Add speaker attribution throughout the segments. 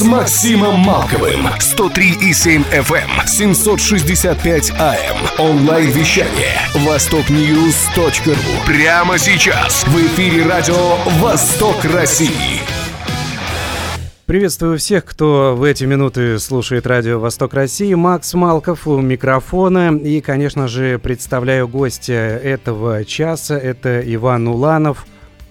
Speaker 1: с Максимом Малковым. 103,7 FM, 765 AM. Онлайн-вещание. Востокньюз.ру. Прямо сейчас. В эфире радио «Восток России».
Speaker 2: Приветствую всех, кто в эти минуты слушает радио «Восток России». Макс Малков у микрофона. И, конечно же, представляю гостя этого часа. Это Иван Уланов,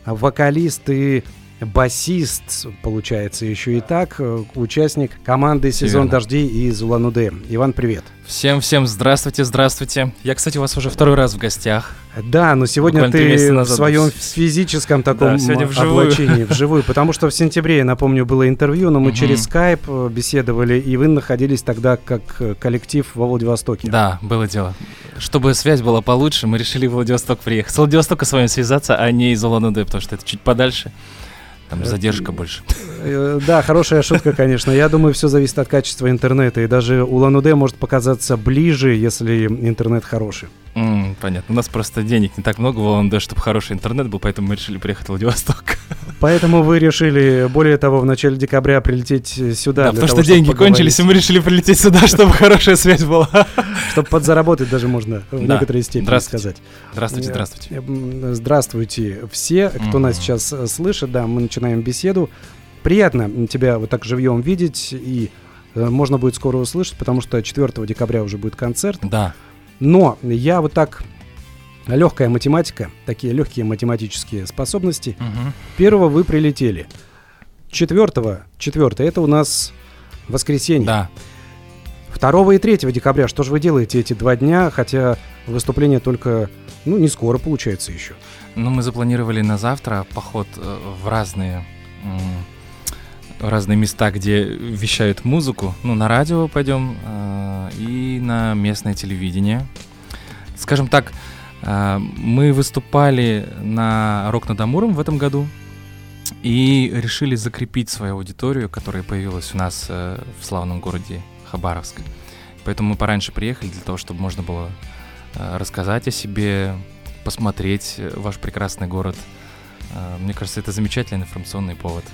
Speaker 2: вокалист и басист, получается, еще и так, э, участник команды «Сезон
Speaker 3: Верно.
Speaker 2: дождей» из Улан-Удэ. Иван, привет.
Speaker 3: Всем-всем здравствуйте, здравствуйте. Я, кстати, у вас уже второй раз в гостях.
Speaker 2: Да, но сегодня
Speaker 3: Буквально
Speaker 2: ты
Speaker 3: месяца
Speaker 2: в
Speaker 3: назад
Speaker 2: своем физическом таком
Speaker 3: Да, сегодня вживую.
Speaker 2: облачении, вживую, потому что в сентябре, я напомню, было интервью, но мы
Speaker 3: Мгм.
Speaker 2: через скайп э, беседовали, и вы находились тогда как э, коллектив во Владивостоке.
Speaker 3: Да, было дело. Чтобы связь была получше, мы решили в Владивосток приехать. С Владивостока с вами связаться, а не из Улан-Удэ, потому что это чуть подальше. Там задержка больше.
Speaker 2: Э, Да, хорошая шутка, конечно. Я думаю, все зависит от качества интернета, и даже Улан-Удэ может показаться ближе, если интернет хороший.
Speaker 3: М, понятно. У нас просто денег не так много в Улан-Удэ, чтобы хороший интернет был, поэтому мы решили приехать в Владивосток.
Speaker 2: Поэтому вы решили, более того, в начале декабря прилететь э, сюда.
Speaker 3: Да, потому
Speaker 2: того,
Speaker 3: что деньги кончились, и мы решили прилететь сюда, чтобы хорошая связь была.
Speaker 2: Чтобы подзаработать даже можно в
Speaker 3: Да.
Speaker 2: некоторой степени
Speaker 3: Здравствуйте.
Speaker 2: сказать.
Speaker 3: Здравствуйте,
Speaker 2: Э,
Speaker 3: здравствуйте.
Speaker 2: М, Здравствуйте все, кто нас
Speaker 3: Мгм.
Speaker 2: сейчас э, слышит. Да, мы начинаем беседу. Приятно тебя вот так живьем видеть, и э, можно будет скоро услышать, потому что 4 декабря уже будет концерт.
Speaker 3: Да.
Speaker 2: Но я вот так легкая математика, такие легкие математические способности.
Speaker 3: Мгм.
Speaker 2: Первого вы прилетели. Четвертого, четвертое, это у нас воскресенье.
Speaker 3: Да.
Speaker 2: 2 и 3 декабря, что же вы делаете эти два дня, хотя выступление только, ну, не скоро получается еще.
Speaker 3: Ну, мы запланировали на завтра поход э, в разные разные места, где вещают музыку. Ну, на радио пойдем э, и на местное телевидение. Скажем так, э, мы выступали на Рок над Амуром в этом году и решили закрепить свою аудиторию, которая появилась у нас э, в славном городе Хабаровск. Поэтому мы пораньше приехали для того, чтобы можно было э, рассказать о себе, посмотреть э, ваш прекрасный город. Мне кажется, это замечательный информационный повод.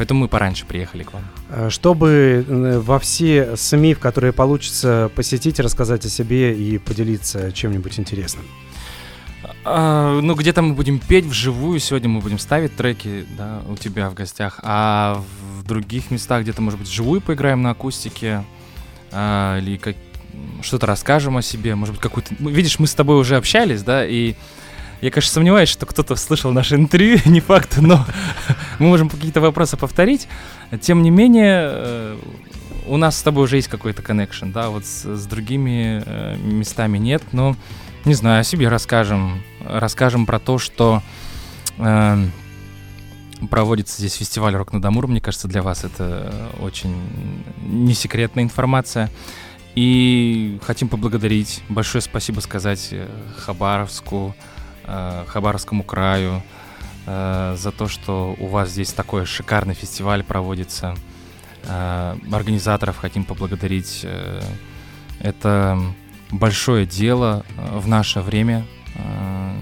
Speaker 3: Поэтому мы пораньше приехали к вам.
Speaker 2: Э, Чтобы э, во все СМИ, в которые получится посетить, рассказать о себе и поделиться чем-нибудь интересным.
Speaker 3: А, ну, где-то мы будем петь вживую. Сегодня мы будем ставить треки да, у тебя в гостях. А в других местах где-то, может быть, вживую поиграем на акустике. а, или как, что-то расскажем о себе. Может быть, какую-то... Видишь, мы с тобой уже общались, да, и я, конечно, сомневаюсь, что кто-то слышал наше интервью, не факт, но мы можем какие-то вопросы повторить. Тем не менее, э, у нас с тобой уже есть какой-то коннекшн, да, вот с, с другими э, местами нет, но не знаю, о себе расскажем. Расскажем про то, что э, проводится здесь фестиваль Рок на Дамур. Мне кажется, для вас это очень не секретная информация. И хотим поблагодарить, большое спасибо сказать э, Хабаровску, Хабаровскому краю э, за то, что у вас здесь такой шикарный фестиваль проводится. Э, Организаторов хотим поблагодарить. э, Это большое дело э, в наше время э,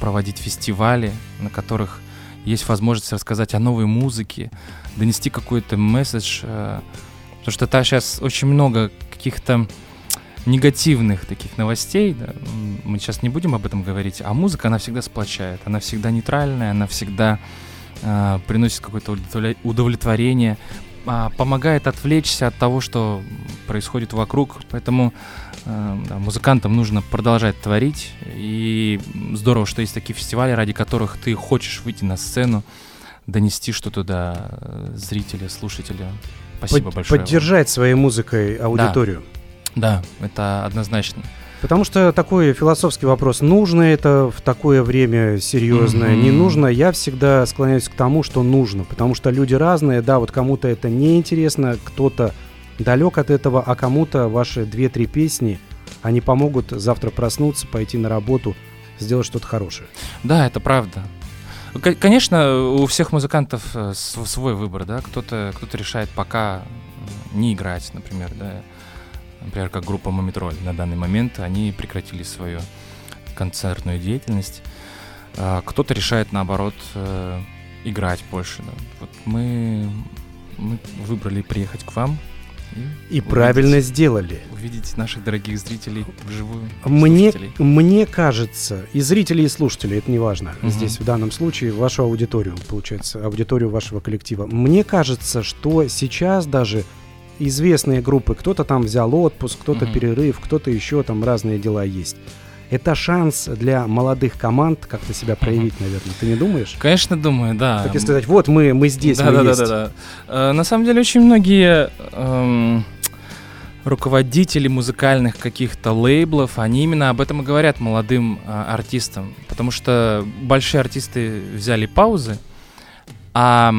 Speaker 3: проводить фестивали, на которых есть возможность рассказать о новой музыке, донести какой-то месседж. э, Потому что та сейчас очень много каких-то негативных таких новостей. да, Мы сейчас не будем об этом говорить. А музыка, она всегда сплочает. Она всегда нейтральная, она всегда э, приносит какое-то удовлетворение, а, помогает отвлечься от того, что происходит вокруг. Поэтому э, да, музыкантам нужно продолжать творить. И здорово, что есть такие фестивали, ради которых ты хочешь выйти на сцену, донести что-то до э, зрителя, слушателя. Спасибо
Speaker 2: Под-
Speaker 3: большое.
Speaker 2: Поддержать своей музыкой аудиторию.
Speaker 3: Да, это однозначно.
Speaker 2: Потому что такой философский вопрос, нужно это в такое время серьезное,
Speaker 3: Мгм.
Speaker 2: не нужно, я всегда склоняюсь к тому, что нужно, потому что люди разные, да, вот кому-то это неинтересно, кто-то далек от этого, а кому-то ваши две-три песни, они помогут завтра проснуться, пойти на работу, сделать что-то хорошее.
Speaker 3: Да, это правда. Конечно, у всех музыкантов э, св- свой выбор, да. Кто-то кто решает пока не играть, например, да. Например, как группа Мумитроль на данный момент, они прекратили свою концертную деятельность. А Кто-то решает, наоборот, э, играть больше. Вот мы, мы выбрали приехать к вам и,
Speaker 2: И правильно
Speaker 3: увидеть-
Speaker 2: сделали.
Speaker 3: увидеть наших дорогих зрителей вживую.
Speaker 2: Мне,
Speaker 3: слушателей.
Speaker 2: мне кажется, и зрители, и слушатели, это не важно,
Speaker 3: Мгм.
Speaker 2: здесь в данном случае вашу аудиторию, получается, аудиторию вашего коллектива. Мне кажется, что сейчас даже известные группы, кто-то там взял отпуск, кто-то
Speaker 3: Мгм.
Speaker 2: перерыв, кто-то еще там разные дела есть. Это шанс для молодых команд как-то себя проявить, наверное. Ты не думаешь?
Speaker 3: Конечно, думаю, да.
Speaker 2: Так и сказать, вот мы, мы здесь,
Speaker 3: да,
Speaker 2: мы
Speaker 3: да, да,
Speaker 2: есть.
Speaker 3: да, да. Э, На самом деле очень многие эм, руководители музыкальных каких-то лейблов, они именно об этом и говорят молодым э, артистам, потому что большие артисты взяли паузы, а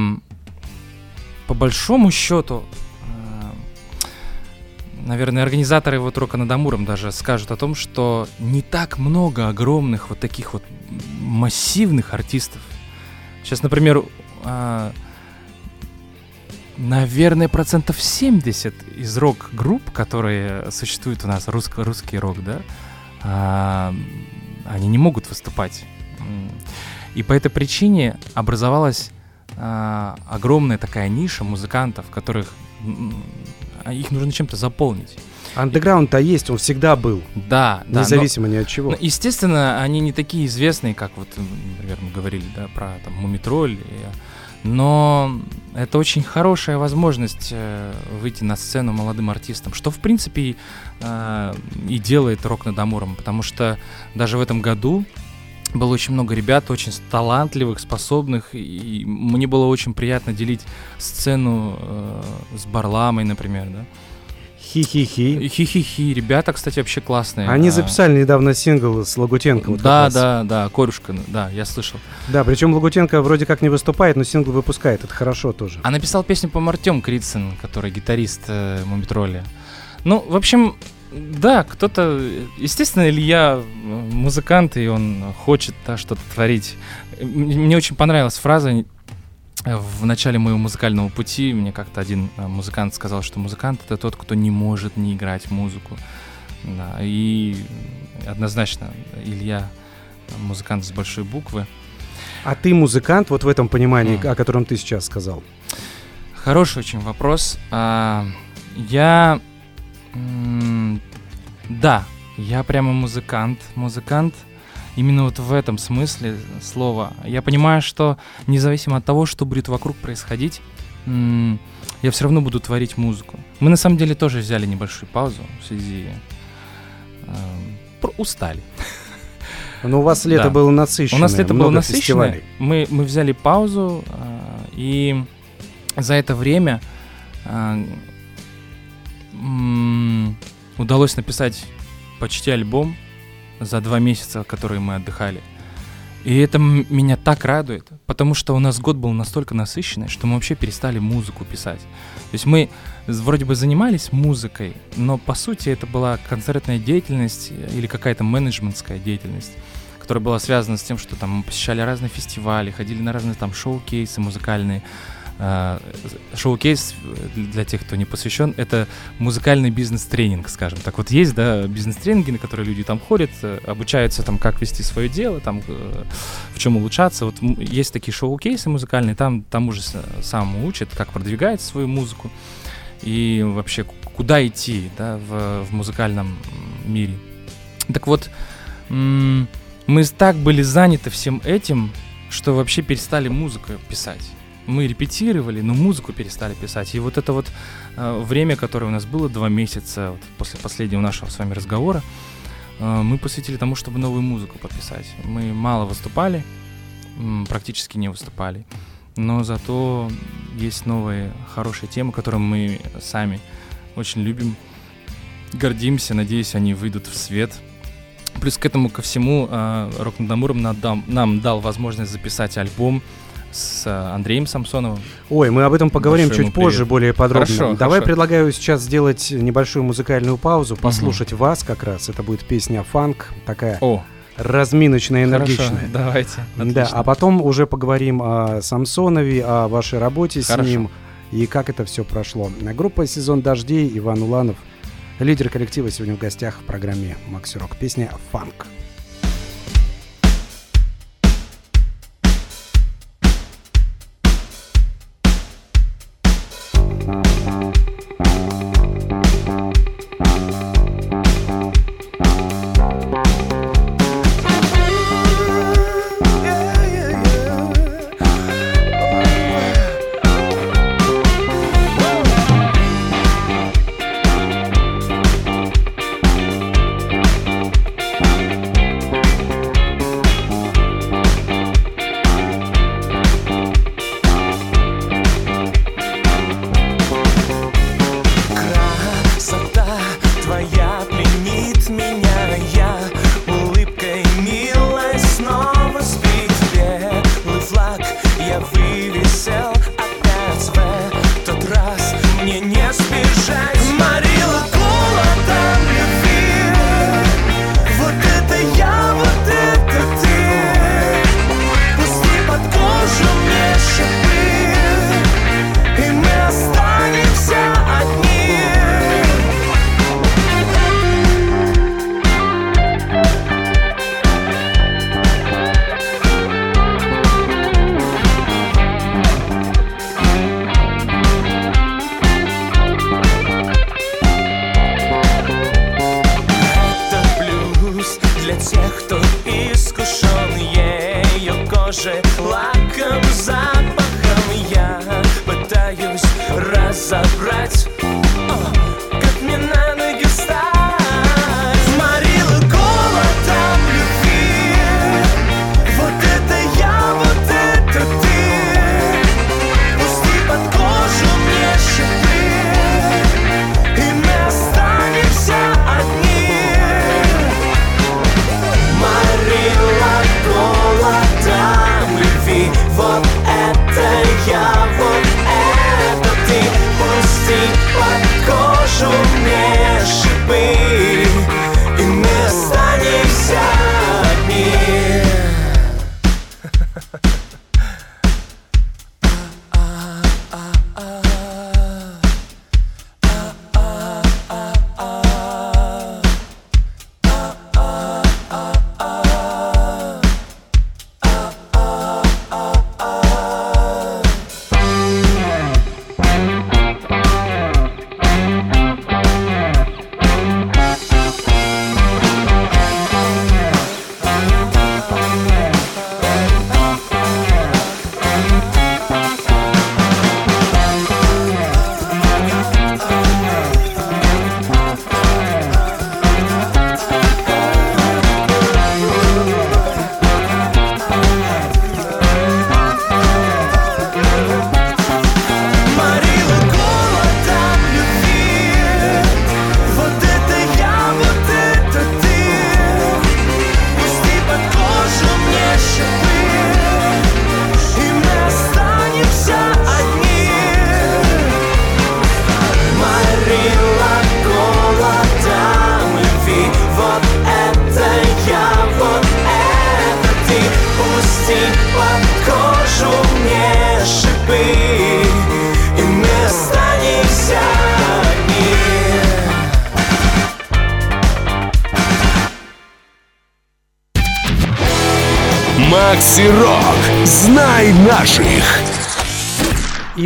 Speaker 3: по большому счету, наверное, организаторы вот Рока над Амуром даже скажут о том, что не так много огромных вот таких вот массивных артистов. Сейчас, например, а, наверное, процентов 70 из рок-групп, которые существуют у нас, русско- русский рок, да, а, они не могут выступать. И по этой причине образовалась а, огромная такая ниша музыкантов, которых их нужно чем-то заполнить.
Speaker 2: Андеграунд-то есть, он всегда был,
Speaker 3: Да, да. но-
Speaker 2: независимо ни от чего.
Speaker 3: ну, естественно, они не такие известные, как вот, например, мы говорили, да, про там Мумитроль. и- Но это очень хорошая возможность э, выйти на сцену молодым артистам, что в принципе и, э, и делает рок над Амуром, потому что даже в этом году было очень много ребят, очень талантливых, способных, и мне было очень приятно делить сцену э, с Барламой, например, да.
Speaker 2: Хи-хи-хи.
Speaker 3: Хи-хи-хи, ребята, кстати, вообще классные.
Speaker 2: Они
Speaker 3: А,
Speaker 2: записали недавно сингл с Лагутенко. вот как
Speaker 3: да, да, да, Корюшка, да, я слышал.
Speaker 2: Да, причем Лагутенко вроде как не выступает, но сингл выпускает. Это хорошо тоже.
Speaker 3: А написал песню по Артем Крицын, который гитарист э, Мумитроля. Ну, в общем, да, кто-то... Естественно, Илья музыкант, и он хочет да, что-то творить. Мне очень понравилась фраза э, в начале моего музыкального пути. Мне как-то один э, музыкант сказал, что музыкант — это тот, кто не может не играть музыку. Да, и однозначно Илья музыкант с большой буквы.
Speaker 2: А ты музыкант, вот в этом понимании,
Speaker 3: М.
Speaker 2: о котором ты сейчас сказал.
Speaker 3: Хороший очень вопрос. А, я... м, Да, я прямо музыкант. Музыкант именно вот в этом смысле слова. Я понимаю, что независимо от того, что будет вокруг происходить, я все равно буду творить музыку. Мы на самом деле тоже взяли небольшую паузу в связи... э, про- устали.
Speaker 2: Но у вас лето
Speaker 3: Да.
Speaker 2: было насыщенное.
Speaker 3: У нас лето было насыщенное.
Speaker 2: фестивалей.
Speaker 3: Мы, мы взяли паузу, а, и за это время м, удалось написать почти альбом за два месяца, которые мы отдыхали. И это меня так радует, потому что у нас год был настолько насыщенный, что мы вообще перестали музыку писать. То есть мы вроде бы занимались музыкой, но по сути это была концертная деятельность или какая-то менеджментская деятельность которая была связана с тем, что там мы посещали разные фестивали, ходили на разные там шоу-кейсы музыкальные. А, Шоу-кейс, для тех, кто не посвящен, это музыкальный бизнес-тренинг, скажем так. Вот есть, да, бизнес-тренинги, на которые люди там ходят, э, обучаются там, как вести свое дело, там, э, в чем улучшаться. Вот есть такие шоу-кейсы музыкальные, там тому же с- самому учат, как продвигать свою музыку и вообще куда идти, да, в, в музыкальном мире. Так вот, мы так были заняты всем этим, что вообще перестали музыку писать. Мы репетировали, но музыку перестали писать. И вот это вот э, время, которое у нас было, два месяца вот после последнего нашего с вами разговора, э, мы посвятили тому, чтобы новую музыку подписать. Мы мало выступали, м, практически не выступали. Но зато есть новые хорошие темы, которые мы сами очень любим, гордимся. Надеюсь, они выйдут в свет. Плюс к этому ко всему э, Рок над Амуром нам дал возможность записать альбом с э, Андреем Самсоновым.
Speaker 2: Ой, мы об этом поговорим
Speaker 3: Большой
Speaker 2: чуть позже,
Speaker 3: привет.
Speaker 2: более подробно.
Speaker 3: Хорошо,
Speaker 2: Давай
Speaker 3: хорошо.
Speaker 2: предлагаю сейчас сделать небольшую музыкальную паузу, послушать вас как раз. Это будет песня «Фанк», такая
Speaker 3: О,
Speaker 4: разминочная, энергичная.
Speaker 3: Хорошо, давайте.
Speaker 4: Да,
Speaker 3: отлично.
Speaker 4: а потом уже поговорим о Самсонове, о вашей работе с
Speaker 3: Хорошо.
Speaker 4: ним и как это все прошло. Группа «Сезон дождей», Иван Уланов, лидер коллектива, сегодня в гостях в программе «Макси Рок». Песня «Фанк».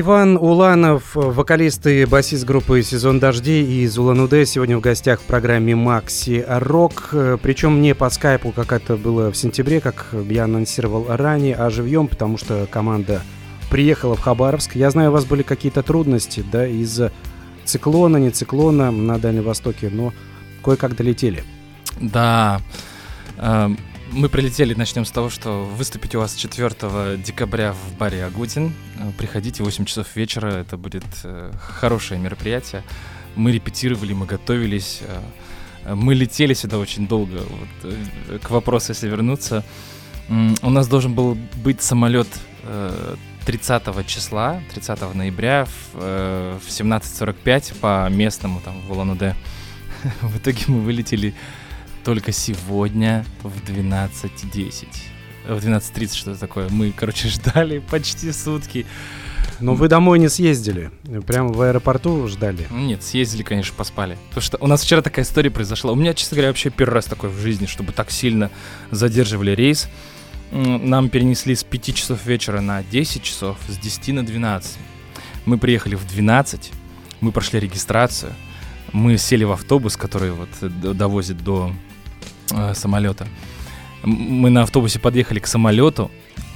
Speaker 4: Иван Уланов, вокалист и басист группы «Сезон дождей» из Улан-Удэ, сегодня в гостях в программе «Макси Рок». Причем не по скайпу, как это было в сентябре, как я анонсировал ранее, а живьем, потому что команда приехала в Хабаровск. Я знаю, у вас были какие-то трудности, да, из-за циклона, не циклона на Дальнем Востоке, но кое-как долетели.
Speaker 3: Да. Мы прилетели, начнем с того, что выступить у вас 4 декабря в баре Агутин. Э, Приходите в 8 часов вечера, это будет э, хорошее мероприятие. Мы репетировали, мы готовились, э, мы летели сюда очень долго. Вот, к вопросу, если вернуться. У нас должен был быть самолет э, 30 числа, 30 ноября в, в 17.45 по местному, там, в Улан-Удэ. В итоге мы вылетели только сегодня в 12.10. В 12.30 что-то такое. Мы, короче, ждали почти сутки.
Speaker 2: Но вы домой не съездили. Прямо в аэропорту ждали.
Speaker 3: Нет, съездили, конечно, поспали. Потому что у нас вчера такая история произошла. У меня, честно говоря, вообще первый раз такое в жизни, чтобы так сильно задерживали рейс. Нам перенесли с 5 часов вечера на 10 часов, с 10 на 12. Мы приехали в 12, мы прошли регистрацию, мы сели в автобус, который вот э, довозит до э, самолета. Мы на автобусе подъехали к самолету,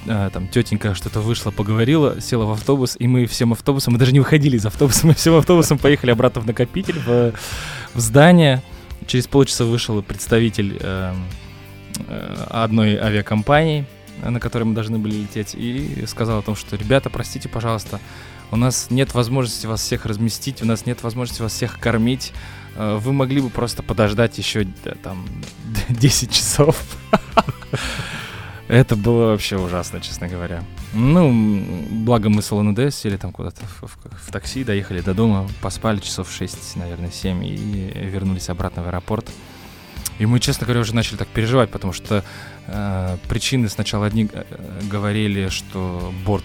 Speaker 3: э, там тетенька что-то вышла, поговорила, села в автобус, и мы всем автобусом, мы даже не выходили из автобуса, мы всем автобусом поехали обратно в накопитель, в, в здание. Через полчаса вышел представитель э, э, одной авиакомпании, на которой мы должны были лететь, и сказал о том, что, ребята, простите, пожалуйста, у нас нет возможности вас всех разместить, у нас нет возможности вас всех кормить, вы могли бы просто подождать еще да, там 10 часов. Это было вообще ужасно, честно говоря. Ну, благо мы с ЛНД сели там куда-то в, в- в такси, доехали до дома, поспали часов 6, наверное, 7 и вернулись обратно в аэропорт. И мы, честно говоря, уже начали так переживать, потому что э, причины сначала одни э, говорили, что борт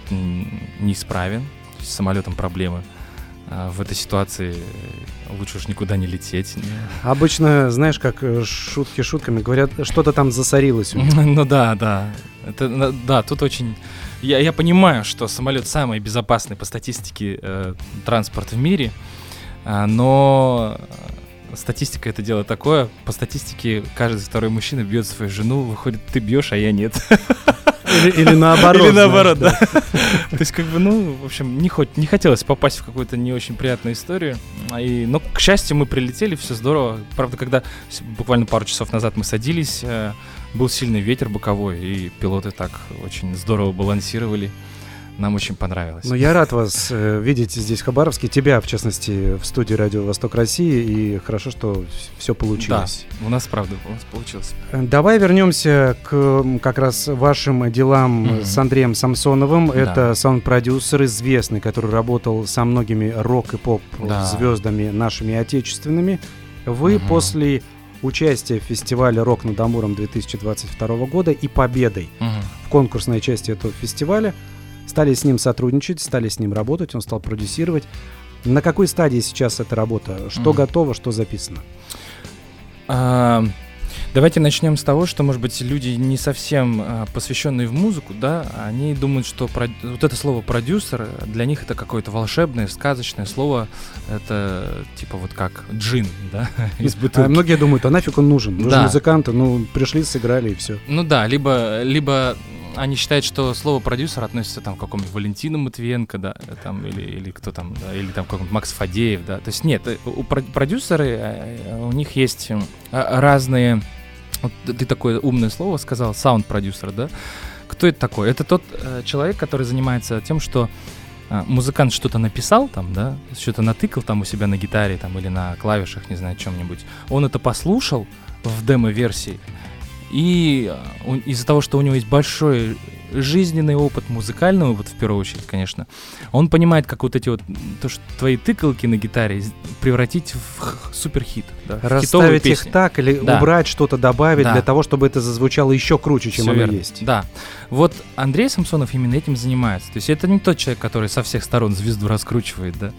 Speaker 3: неисправен, с самолетом проблемы. В этой ситуации лучше уж никуда не лететь.
Speaker 2: Обычно, знаешь, как э, шутки шутками говорят, что-то там засорилось.
Speaker 3: Ну да, да. Это, да, тут очень... Я, я понимаю, что самолет самый безопасный по статистике э, транспорт в мире, а, но э, статистика это дело такое. По статистике каждый второй мужчина бьет свою жену, выходит, ты бьешь, а я нет.
Speaker 2: Или, или наоборот.
Speaker 3: Или
Speaker 2: знаешь,
Speaker 3: наоборот, да. То есть, как бы, ну, в общем, не, хоть, не хотелось попасть в какую-то не очень приятную историю. А И, но, к счастью, мы прилетели, все здорово. Правда, когда буквально пару часов назад мы садились, э, был сильный ветер боковой, и пилоты так очень здорово балансировали. Нам очень понравилось.
Speaker 2: Ну, я рад вас э, видеть здесь, в Хабаровске. Тебя, в частности, в студии Радио Восток России. И хорошо, что все получилось.
Speaker 3: У нас, правда, у нас получилось.
Speaker 2: Э, Давай вернемся к как раз вашим делам
Speaker 3: Мгм.
Speaker 2: с Андреем Самсоновым.
Speaker 3: Да.
Speaker 2: Это саунд-продюсер известный, который работал со многими рок и поп
Speaker 3: Да.
Speaker 2: звездами нашими отечественными. Вы
Speaker 3: Мгм.
Speaker 2: после участия в фестивале «Рок над Амуром» 2022 года и победой
Speaker 3: Мгм.
Speaker 2: в конкурсной части этого фестиваля стали с ним сотрудничать, стали с ним работать, он стал продюсировать. На какой стадии сейчас эта работа? Что
Speaker 3: Мгм.
Speaker 2: готово, что записано?
Speaker 3: А, Давайте начнем с того, что, может быть, люди не совсем а, посвященные в музыку, да, они думают, что прод- вот это слово продюсер для них это какое-то волшебное, сказочное слово, это типа вот как джин, да, из
Speaker 2: А
Speaker 3: бутылки.
Speaker 2: многие думают, а нафиг он нужен? Же
Speaker 3: Да.
Speaker 2: музыканты, ну, пришли, сыграли и все.
Speaker 3: Ну да, либо, либо они считают, что слово продюсер относится там к какому-нибудь Валентину Матвиенко, да, э, там, или, или кто там, да, или там какой-нибудь Макс Фадеев, да. То есть нет, э, у про- продюсеры, э, у них есть разные, вот ты такое умное слово сказал, саунд-продюсер, да. Кто это такой? Это тот э, человек, который занимается тем, что музыкант что-то написал там, да, что-то натыкал там у себя на гитаре там или на клавишах, не знаю, чем-нибудь. Он это послушал в демо-версии, и у- из-за того, что у него есть большой жизненный опыт, музыкальный опыт, в первую очередь, конечно, он понимает, как вот эти вот, то, что твои тыкалки на гитаре превратить в суперхит, да, в
Speaker 2: Расставить их
Speaker 3: песню.
Speaker 2: так или
Speaker 3: Да.
Speaker 2: убрать что-то, добавить
Speaker 3: Да.
Speaker 2: для того, чтобы это зазвучало еще круче, чем
Speaker 3: Всё
Speaker 2: оно
Speaker 3: верно.
Speaker 2: есть.
Speaker 3: Да. Вот Андрей Самсонов именно этим занимается. То есть это не тот человек, который со всех сторон звезду раскручивает, да,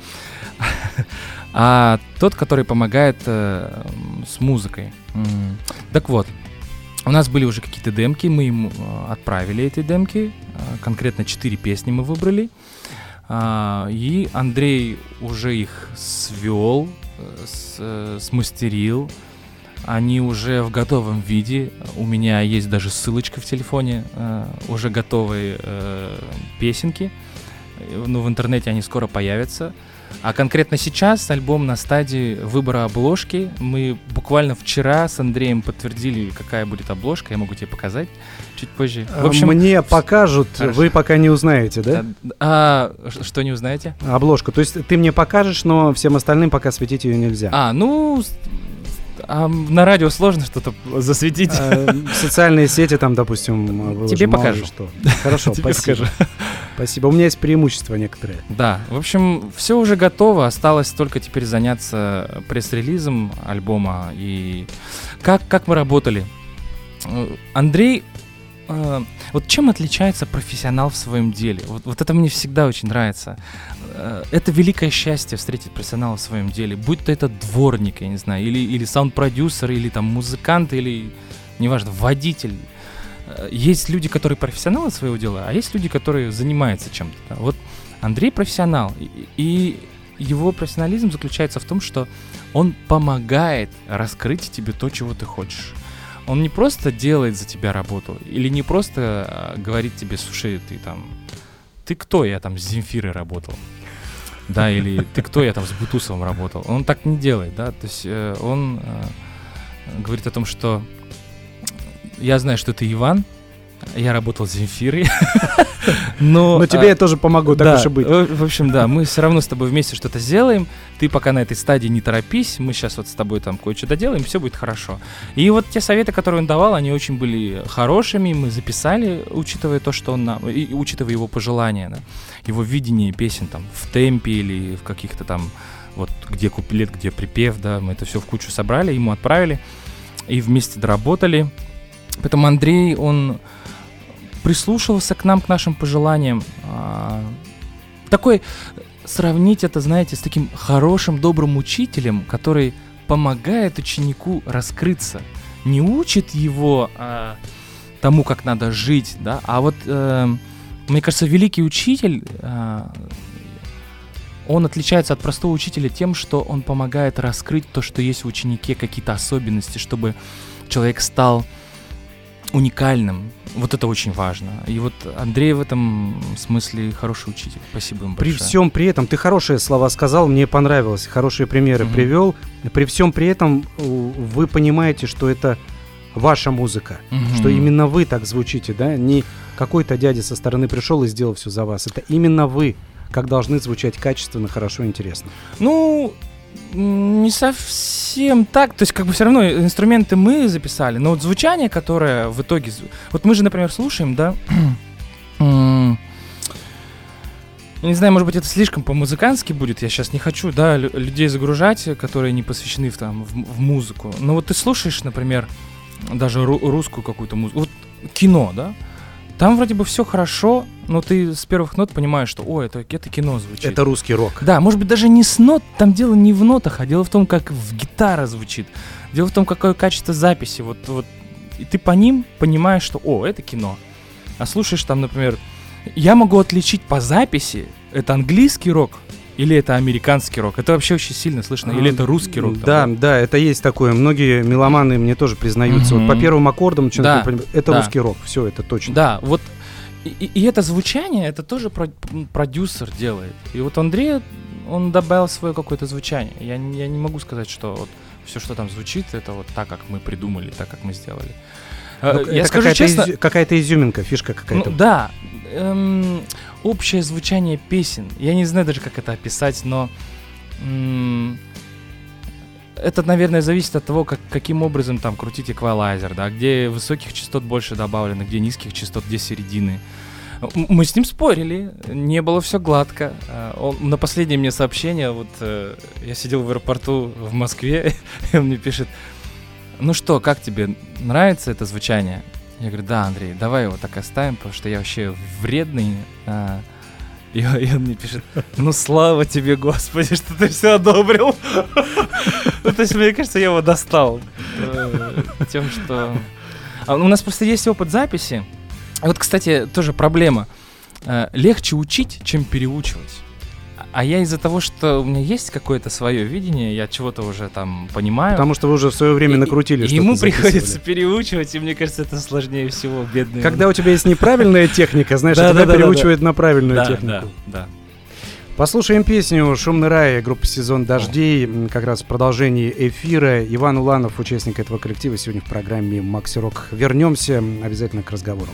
Speaker 3: а тот, который помогает э, с музыкой. Так вот, у нас были уже какие-то демки, мы ему э, отправили эти демки, э, конкретно четыре песни мы выбрали, А, и Андрей уже их свел, э, смастерил, они уже в готовом виде. У меня есть даже ссылочка в телефоне, уже готовые песенки. Ну, в интернете они скоро появятся. А конкретно сейчас альбом на стадии выбора обложки. Мы буквально вчера с Андреем подтвердили, какая будет обложка. Я могу тебе показать чуть позже. В общем,
Speaker 2: А, Мне покажут,
Speaker 3: Хорошо.
Speaker 2: вы пока не узнаете, да?
Speaker 3: э, а, ш- что не узнаете?
Speaker 2: Обложку. То есть ты мне покажешь, но всем остальным пока светить ее нельзя.
Speaker 3: А, ну, а на радио сложно что-то засветить.
Speaker 2: А, Социальные сети там, допустим, выложу,
Speaker 3: Тебе покажу.
Speaker 2: Что. Хорошо,
Speaker 3: Тебе
Speaker 2: спасибо.
Speaker 3: скажу.
Speaker 2: Спасибо. У меня есть преимущество некоторые.
Speaker 3: Да, в общем, все уже готово, осталось только теперь заняться пресс-релизом альбома и как, как мы работали. Э, Андрей, э, вот чем отличается профессионал в своем деле? Вот, вот это мне всегда очень нравится. Э, это великое счастье встретить профессионала в своем деле, будь то это дворник, я не знаю, или, или саунд-продюсер, или там музыкант, или, неважно, водитель. Э, Есть люди, которые профессионалы своего дела, а есть люди, которые занимаются чем-то. да. Вот Андрей профессионал, и, и его профессионализм заключается в том, что он помогает раскрыть тебе то, чего ты хочешь. Он не просто делает за тебя работу, или не просто э, говорит тебе, слушай, ты там, ты кто, я там с Земфирой работал, да, или ты кто, я там с Бутусовым работал. Он так не делает, да, то есть э, он э, говорит о том, что я знаю, что ты Иван, я работал с Земфирой, но...
Speaker 2: Но тебе
Speaker 3: а,
Speaker 2: я тоже помогу, так
Speaker 3: да,
Speaker 2: уж и быть.
Speaker 3: э, В общем, да, мы все равно с тобой вместе что-то сделаем. Ты пока на этой стадии не торопись. Мы сейчас вот с тобой там кое-что доделаем, все будет хорошо. И вот те советы, которые он давал, они очень были хорошими. Мы записали, учитывая то, что он нам, и учитывая его пожелания, да, его видение песен там в темпе или в каких-то там вот где куплет, где припев, да, мы это все в кучу собрали, ему отправили и вместе доработали. Поэтому Андрей, он прислушивался к нам, к нашим пожеланиям. А, Такой, сравнить это, знаете, с таким хорошим, добрым учителем, который помогает ученику раскрыться. Не учит его а, тому, как надо жить, да, а вот, э, мне кажется, великий учитель, а, он отличается от простого учителя тем, что он помогает раскрыть то, что есть в ученике, какие-то особенности, чтобы человек стал уникальным. Вот это очень важно. И вот Андрей в этом смысле хороший учитель. Спасибо ему
Speaker 2: При
Speaker 3: большое.
Speaker 2: всем при этом, ты хорошие слова сказал, мне понравилось, хорошие примеры
Speaker 3: Мгм.
Speaker 2: привел. При всем при этом вы понимаете, что это ваша музыка,
Speaker 3: Мгм.
Speaker 2: что именно вы так звучите, да? Не какой-то дядя со стороны пришел и сделал все за вас. Это именно вы, как должны звучать качественно, хорошо, интересно.
Speaker 3: Ну, не совсем так. То есть, как бы все равно инструменты мы записали, но вот звучание, которое в итоге... Вот мы же, например, слушаем, да? Я Не знаю, может быть, это слишком по-музыкански будет. Я сейчас не хочу, да, лю- людей загружать, которые не посвящены в, там, в, в музыку. Но вот ты слушаешь, например, даже ру- русскую какую-то музыку. Вот кино, да? Там вроде бы все хорошо, но ты с первых нот понимаешь, что, о, это, это кино звучит.
Speaker 2: Это русский рок.
Speaker 3: Да, может быть, даже не с нот, там дело не в нотах, а дело в том, как в гитара звучит. Дело в том, какое качество записи. Вот, вот, и ты по ним понимаешь, что, о, это кино. А слушаешь там, например, я могу отличить по записи, это английский рок или это американский рок. Это вообще очень сильно слышно. Или это русский рок. там,
Speaker 2: Да, да, это есть такое. Многие меломаны мне тоже признаются. Вот по первым аккордам
Speaker 3: Да,
Speaker 2: понимать, это
Speaker 3: да.
Speaker 2: русский рок. Все, это точно.
Speaker 3: Да, вот и, и- и это звучание, это тоже продюсер делает. И вот Андрей, он добавил свое какое-то звучание. Я, я не могу сказать, что вот все, что там звучит, это вот так, как мы придумали, так, как мы сделали. Э,
Speaker 2: Ну,
Speaker 3: Я скажу
Speaker 2: какая-то
Speaker 3: честно,
Speaker 2: изю- какая-то изюминка, фишка
Speaker 3: ну,
Speaker 2: какая-то.
Speaker 3: да, эм, общее звучание песен. Я не знаю даже, как это описать, но м, это, наверное, зависит от того, как, каким образом там крутить эквалайзер, да, где высоких частот больше добавлено, где низких частот, где середины. Мы с ним спорили, не было все гладко. А, Он, на последнее мне сообщение, вот э, я сидел в аэропорту в Москве, и он мне пишет, ну что, как тебе, нравится это звучание? Я говорю, да, Андрей, давай его так оставим, потому что я вообще вредный. а». И, и он мне пишет, ну слава тебе, Господи, что ты все одобрил. Ну, то есть, мне кажется, я его достал э, тем, что... А у нас просто есть опыт записи. Вот, кстати, тоже проблема. Э, Легче учить, чем переучивать. А- я из-за того, что у меня есть какое-то свое видение, я чего-то уже там понимаю.
Speaker 2: Потому что вы уже в свое время
Speaker 3: И-
Speaker 2: накрутили,
Speaker 3: и
Speaker 2: что
Speaker 3: Ему приходится переучивать, и мне кажется, это сложнее всего, бедный.
Speaker 2: Когда у тебя есть неправильная техника, знаешь, а
Speaker 3: Да,
Speaker 2: тебя
Speaker 3: да, да, да,
Speaker 2: переучивают на правильную технику.
Speaker 3: да, да.
Speaker 2: Послушаем песню «Шумный рай» группы «Сезон дождей». Как раз в продолжении эфира. Иван Уланов, участник этого коллектива, сегодня в программе «Макси Рок». Вернемся обязательно к разговору.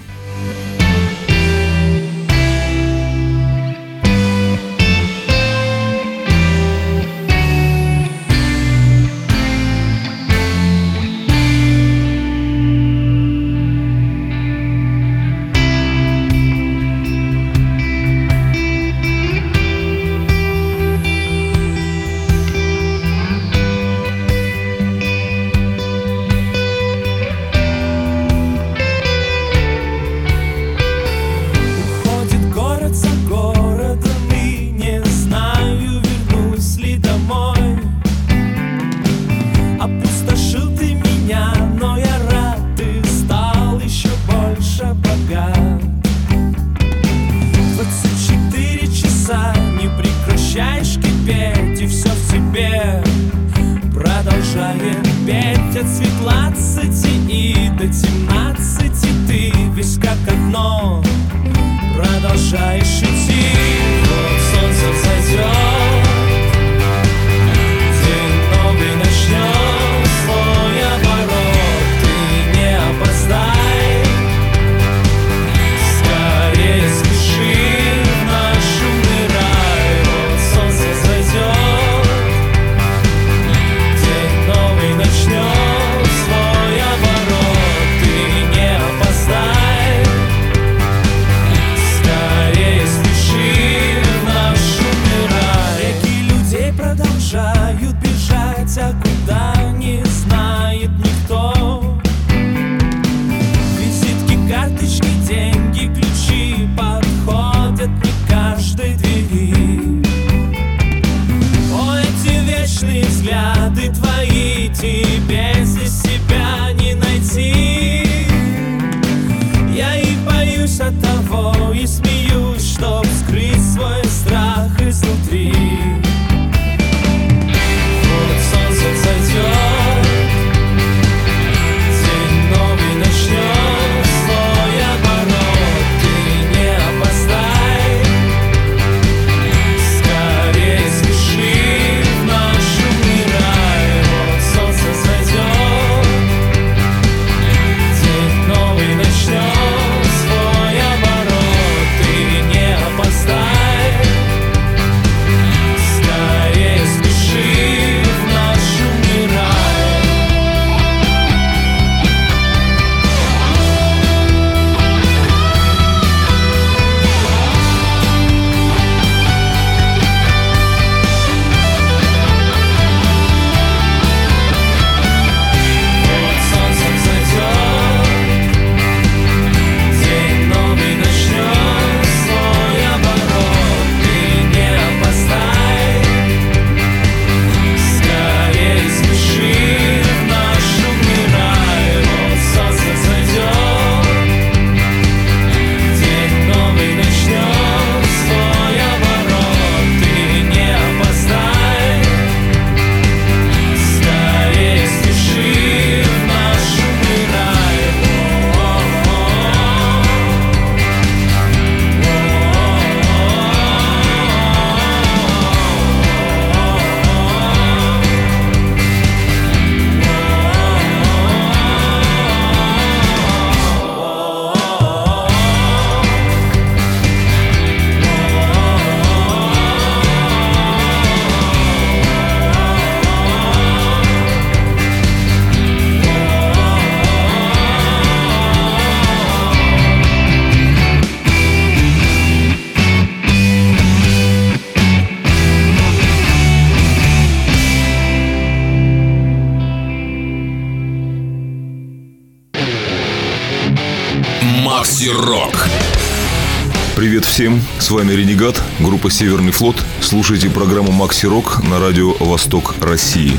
Speaker 5: Всем, с вами Ренегат, группа Северный флот. Слушайте программу Макси Рок на радио Восток России.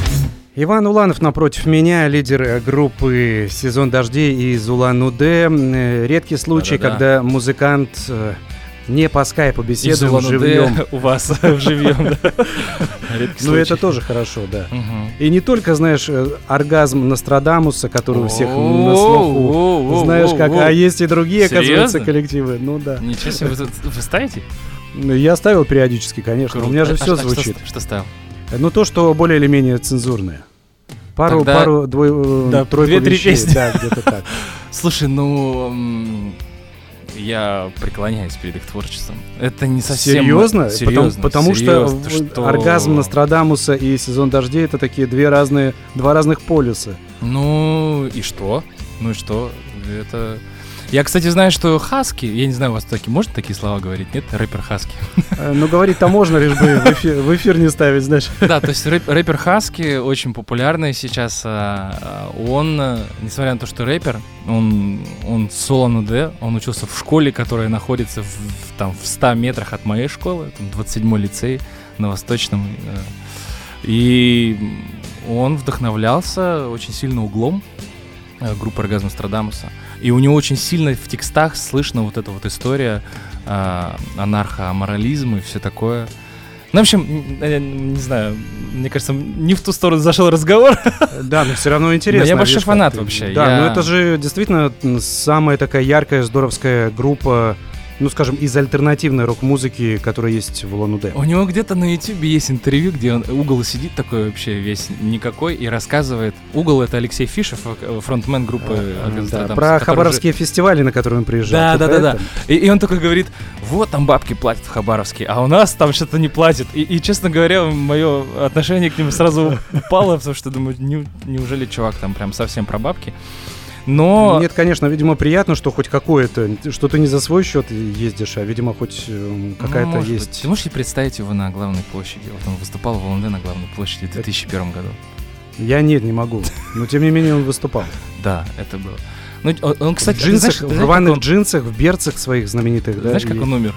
Speaker 2: Иван Уланов напротив меня, лидер э, группы «Сезон дождей» из Улан-Удэ. Э, Редкий случай,
Speaker 3: Да-да-да.
Speaker 2: когда музыкант э, не по скайпу беседуем живьем.
Speaker 3: у вас в живьем,
Speaker 2: Ну, это тоже хорошо, да. И не только, знаешь, э, оргазм Нострадамуса, который у всех на слуху. Знаешь, как, а есть и другие, оказывается, коллективы. Ну да.
Speaker 3: Ничего себе, вы, ставите?
Speaker 2: Ну, Я ставил периодически, конечно. У меня же
Speaker 3: А-
Speaker 2: все
Speaker 3: а что-
Speaker 2: звучит.
Speaker 3: Что ставил?
Speaker 2: Ну, то, что более или менее цензурное. Пару, пару, двое, э,
Speaker 3: Да,
Speaker 2: тройку
Speaker 3: две-три
Speaker 2: вещей.
Speaker 3: песни.
Speaker 2: Да, где-то так.
Speaker 3: Слушай, ну... Я преклоняюсь перед их творчеством. Это не совсем...
Speaker 2: Серьезно?
Speaker 3: Серьезно,
Speaker 2: потому, потому
Speaker 3: серьезно.
Speaker 2: что,
Speaker 3: что?
Speaker 2: оргазм Нострадамуса и сезон дождей это такие две разные, два разных полюса.
Speaker 3: Ну и что? Ну и что? Это... Я, кстати, знаю, что Хаски, я не знаю, у вас такие, можно такие слова говорить? Нет? Рэпер Хаски.
Speaker 2: Э, Ну, говорить-то можно, лишь бы в эфир, в эфир не ставить, знаешь.
Speaker 3: Да, то есть рэп- рэпер Хаски очень популярный сейчас. а, а, Он, несмотря на то, что рэпер, он, он с Улан-Удэ, он учился в школе, которая находится в, в- там, в 100 метрах от моей школы, там, 27-й лицей на Восточном. э, И он вдохновлялся очень сильно углом группы «Оргазм Страдамуса». И у него очень сильно в текстах слышно вот эта вот история а, анархо-аморализм и все такое. Ну, в общем, э, не знаю, мне кажется, не в ту сторону зашел разговор.
Speaker 2: Да, но все равно интересно.
Speaker 3: я большой фанат
Speaker 2: ты-
Speaker 3: вообще,
Speaker 2: Да,
Speaker 3: я-
Speaker 2: ну это же действительно самая такая яркая, здоровская группа, ну, скажем, из альтернативной рок-музыки, которая есть в Улан-Удэ.
Speaker 3: У него где-то на ютубе есть интервью, где он угол сидит такой вообще весь никакой и рассказывает. Угол это Алексей Фишев, э, фронтмен группы «Оргазм
Speaker 2: да,
Speaker 3: Страдамуса»,
Speaker 2: Про хабаровские фестивали, на которые он приезжал.
Speaker 3: Да, да, да, да. И, и он такой говорит, вот там бабки платят в Хабаровске, а у нас там что-то не платят. И, и, честно говоря, мое отношение к нему сразу упало, потому что думаю, «Не- неужели чувак там прям совсем про бабки? Но
Speaker 2: Нет, конечно, видимо, приятно, что хоть какое-то, что ты не за свой счет ездишь, а, видимо, хоть э,
Speaker 3: ну,
Speaker 2: какая-то
Speaker 3: быть.
Speaker 2: есть.
Speaker 3: Ты можешь себе представить его на главной площади? Вот он выступал в ЛНД на главной площади в 2001 году.
Speaker 2: Я нет, не могу. Но тем не менее он выступал.
Speaker 3: Да, это было. Ну, он, он, кстати,
Speaker 2: в джинсах,
Speaker 3: знаешь-
Speaker 2: в рваных
Speaker 3: он-
Speaker 2: джинсах, в берцах своих знаменитых, да.
Speaker 3: Знаешь, как он умер?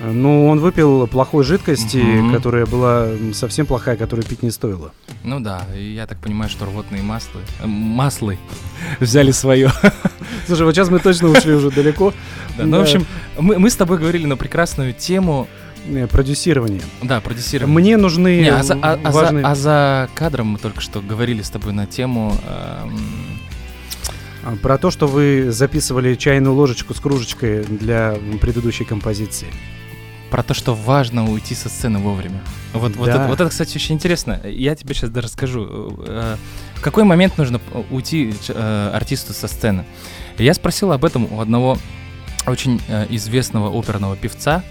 Speaker 2: Ну, он выпил плохой жидкости,
Speaker 3: Мгм.
Speaker 2: которая была совсем плохая, которую пить не стоило.
Speaker 3: Ну да, я так понимаю, что рвотные маслы, э, маслы взяли свое.
Speaker 2: Слушай, вот сейчас мы точно ушли уже далеко.
Speaker 3: Да, ну, в общем, мы, мы с тобой говорили на прекрасную тему,
Speaker 2: Э, Продюсирование.
Speaker 3: да, продюсирование.
Speaker 2: Мне нужны
Speaker 3: Не, а, за, а- а за-
Speaker 2: важные...
Speaker 3: а за кадром мы только что говорили с тобой на тему... эм,
Speaker 2: А, Про то, что вы записывали чайную ложечку с кружечкой для предыдущей композиции.
Speaker 3: Про то, что важно уйти со сцены вовремя. Вот, вот,
Speaker 2: Да.
Speaker 3: это, вот это, кстати, очень интересно. Я тебе сейчас даже расскажу. Э, В какой момент нужно уйти э, артисту со сцены? Я спросил об этом у одного очень э, известного оперного певца.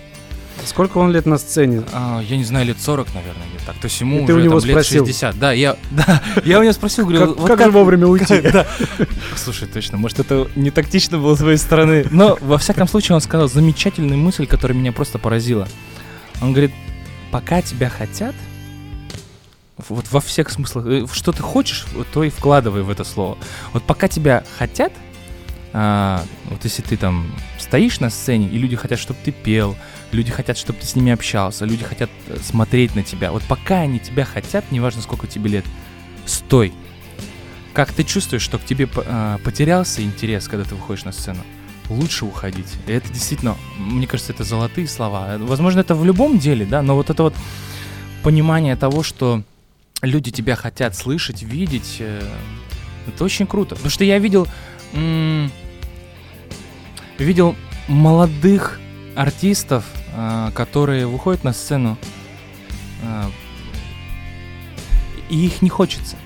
Speaker 2: Сколько он лет на сцене?
Speaker 3: А, я не знаю, лет 40, наверное, где так. То есть ему
Speaker 2: И ты
Speaker 3: уже
Speaker 2: у него
Speaker 3: там, лет
Speaker 2: спросил?
Speaker 3: 60. Да, я, да, я у него спросил, говорю,
Speaker 2: Как,
Speaker 3: вот
Speaker 2: как же вовремя уйти?
Speaker 3: Да. Слушай, точно, может, это не тактично было с твоей стороны. Но, во всяком случае, он сказал замечательную мысль, которая меня просто поразила. Он говорит, пока тебя хотят, вот во всех смыслах, э, что ты хочешь, то и вкладывай в это слово. Вот пока тебя хотят, а, вот если ты там стоишь на сцене, и люди хотят, чтобы ты пел, люди хотят, чтобы ты с ними общался, люди хотят э, смотреть на тебя. Вот пока они тебя хотят, неважно, сколько тебе лет, стой. Как ты чувствуешь, что к тебе а, потерялся интерес, когда ты выходишь на сцену? Лучше уходить. И это действительно, мне кажется, это золотые слова. Возможно, это в любом деле, да, но вот это вот понимание того, что люди тебя хотят слышать, видеть, э, это очень круто. Потому что я видел, видел молодых артистов, а, которые выходят на сцену, а, и их не хочется.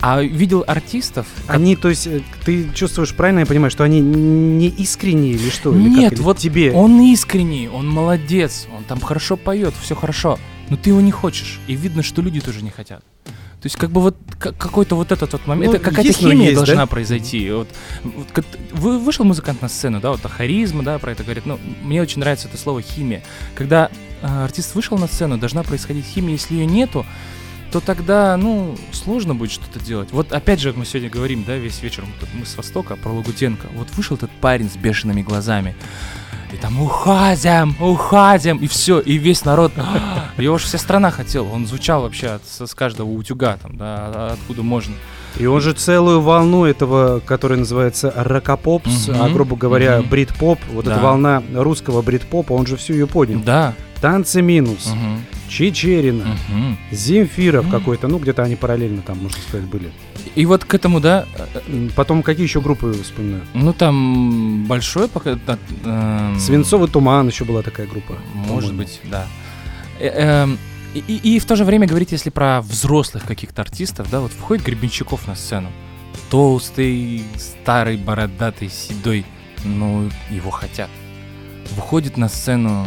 Speaker 3: А видел артистов,
Speaker 2: Они, то есть, э, ты чувствуешь, правильно я понимаю, что они не искренние или что? Или как?
Speaker 3: Нет,
Speaker 2: Или
Speaker 3: вот
Speaker 2: тебе.
Speaker 3: он искренний, он молодец, он там хорошо поет, все хорошо, но ты его не хочешь, и видно, что люди тоже не хотят. То есть как бы вот какой-то вот этот вот момент,
Speaker 2: Ну,
Speaker 3: это какая-то химия
Speaker 2: есть,
Speaker 3: должна
Speaker 2: да?
Speaker 3: произойти. Вот, вот вы, вышел музыкант на сцену, да, вот а харизма, да, про это говорит. Ну, мне очень нравится это слово химия. Когда а, артист вышел на сцену, должна происходить химия, если ее нету, то тогда, ну, сложно будет что-то делать. Вот опять же, мы сегодня говорим, да, весь вечер, мы с Востока, про Лагутенко. Вот вышел этот парень с бешеными глазами, и там уходим, уходим, и все, и весь народ, его же вся страна хотела, он звучал вообще от- с, с каждого утюга, там, да, а- откуда можно.
Speaker 2: И он же целую волну этого, который называется рокопопс,
Speaker 3: Мгм,
Speaker 2: а грубо говоря,
Speaker 3: мгм.
Speaker 2: брит-поп, вот
Speaker 3: Да.
Speaker 2: эта волна русского брит-попа, он же всю ее поднял.
Speaker 3: Да.
Speaker 2: Танцы минус,
Speaker 3: мгм,
Speaker 2: Чечерина,
Speaker 3: мгм.
Speaker 2: Земфиров
Speaker 3: Мгм.
Speaker 2: какой-то, ну где-то они параллельно там, можно сказать, были.
Speaker 3: И вот к этому, да, э,
Speaker 2: Потом какие еще группы вспоминаю?
Speaker 3: ну там большой пока... да, эм,
Speaker 2: Свинцовый туман еще была такая группа.
Speaker 3: Может
Speaker 2: по-моему.
Speaker 3: быть, да. Э, эм, И, и- и в то же время говорить, если про взрослых каких-то артистов, да, вот входит Гребенщиков на сцену. Толстый, старый, бородатый, седой, но его хотят. Выходит на сцену...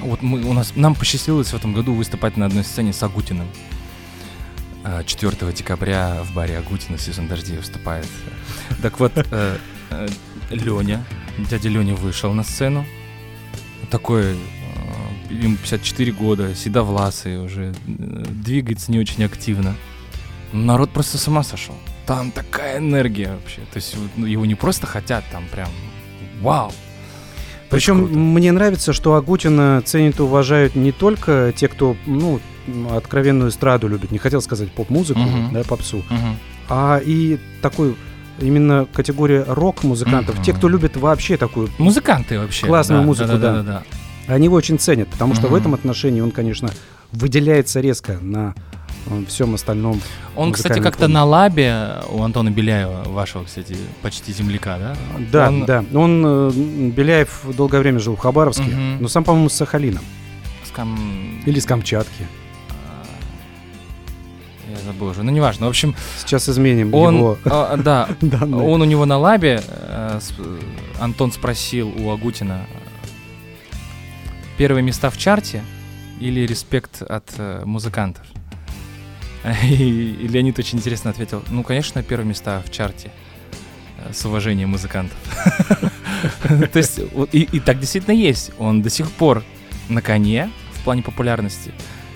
Speaker 3: Вот мы, у нас, нам посчастливилось в этом году выступать на одной сцене с Агутиным. А, 4 декабря в баре Агутина сезон дождей выступает. Так вот, Леня, дядя Леня вышел на сцену. Такой, э, ему 54 года, седовласый уже, э, двигается не очень активно. Народ просто с ума сошел. Там такая энергия вообще. То есть ну, его не просто хотят, там прям вау.
Speaker 2: Причем мне нравится, что Агутина ценят и уважают не только те, кто, ну, откровенную эстраду любит, не хотел сказать поп-музыку,
Speaker 3: Мгм.
Speaker 2: да, попсу,
Speaker 3: Мгм.
Speaker 2: а и такой именно категория рок-музыкантов,
Speaker 3: Мгм.
Speaker 2: те, кто любит вообще такую,
Speaker 3: Музыканты вообще.
Speaker 2: Классную
Speaker 3: да,
Speaker 2: музыку,
Speaker 3: да.
Speaker 2: да.
Speaker 3: да, да, да.
Speaker 2: Они его очень ценят, потому что в
Speaker 3: Мгм.
Speaker 2: этом отношении он, конечно, выделяется резко на э, всем остальном.
Speaker 3: Он, кстати, как-то на лабе у Антона Беляева, вашего, кстати, почти земляка, да?
Speaker 2: Да,
Speaker 3: Он
Speaker 2: да. Он, э, Беляев долгое время жил в Хабаровске,
Speaker 3: Мгм.
Speaker 2: но сам, по-моему, с Сахалина.
Speaker 3: с кам-
Speaker 2: Или с Камчатки.
Speaker 3: а, Я забыл уже, ну неважно. В общем,
Speaker 2: Сейчас изменим
Speaker 3: он,
Speaker 2: его
Speaker 3: а, да, он у него на лабе, э, Антон спросил у Агутина, первые места в чарте или респект от э, музыкантов? И, и Леонид очень интересно ответил, ну, конечно, первые места в чарте э, с уважением музыкантов. То есть, и, так действительно есть. Он до сих пор на коне в плане популярности.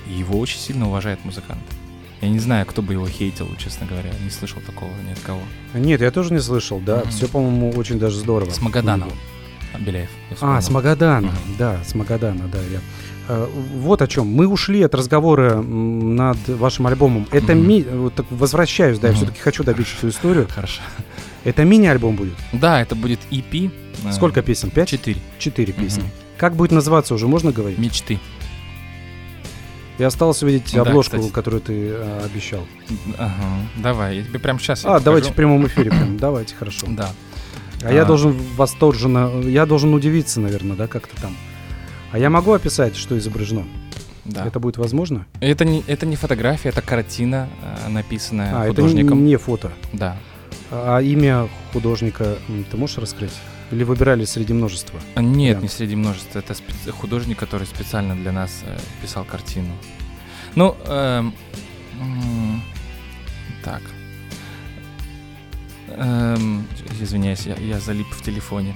Speaker 3: Его очень сильно уважают музыканты. Я не знаю, кто бы его хейтил, честно говоря. Не слышал такого ни от кого.
Speaker 2: Нет, я тоже не слышал, да. Все, по-моему, очень даже здорово.
Speaker 3: С Магаданом. А, Беляев. я
Speaker 2: А, с Магадана, да, с Магадана, да. Я. Э, Вот о чем. Мы ушли от разговора над вашим альбомом. Это
Speaker 3: Мгм.
Speaker 2: ми... Вот так возвращаюсь, да, я
Speaker 3: Мгм.
Speaker 2: все-таки хочу добить эту историю.
Speaker 3: Хорошо.
Speaker 2: Это мини-альбом будет.
Speaker 3: Да, это будет EP. э,
Speaker 2: Сколько песен? Пять?
Speaker 3: Четыре.
Speaker 2: Четыре песни.
Speaker 3: Мгм.
Speaker 2: Как будет называться, уже можно говорить?
Speaker 3: Мечты.
Speaker 2: Я осталось увидеть
Speaker 3: Да,
Speaker 2: обложку,
Speaker 3: кстати.
Speaker 2: которую ты э, обещал.
Speaker 3: Ага. Давай, я тебе прямо сейчас.
Speaker 2: А, давайте в прямом эфире прям. Давайте, хорошо.
Speaker 3: Да.
Speaker 2: А я
Speaker 3: А.
Speaker 2: должен восторженно, я должен удивиться, наверное, да, как-то там. А я могу описать, что изображено?
Speaker 3: Да.
Speaker 2: Это будет возможно?
Speaker 3: Это не, это не фотография, это картина, э, написанная
Speaker 2: А, это не,
Speaker 3: художником.
Speaker 2: не фото.
Speaker 3: Да.
Speaker 2: А имя художника ты можешь раскрыть? Или выбирали среди множества?
Speaker 3: А, Нет,
Speaker 2: Да.
Speaker 3: не среди множества. Это спе- художник, который специально для нас э, писал картину. Ну, эм, м, так. Эм, извиняюсь, я, я залип в телефоне.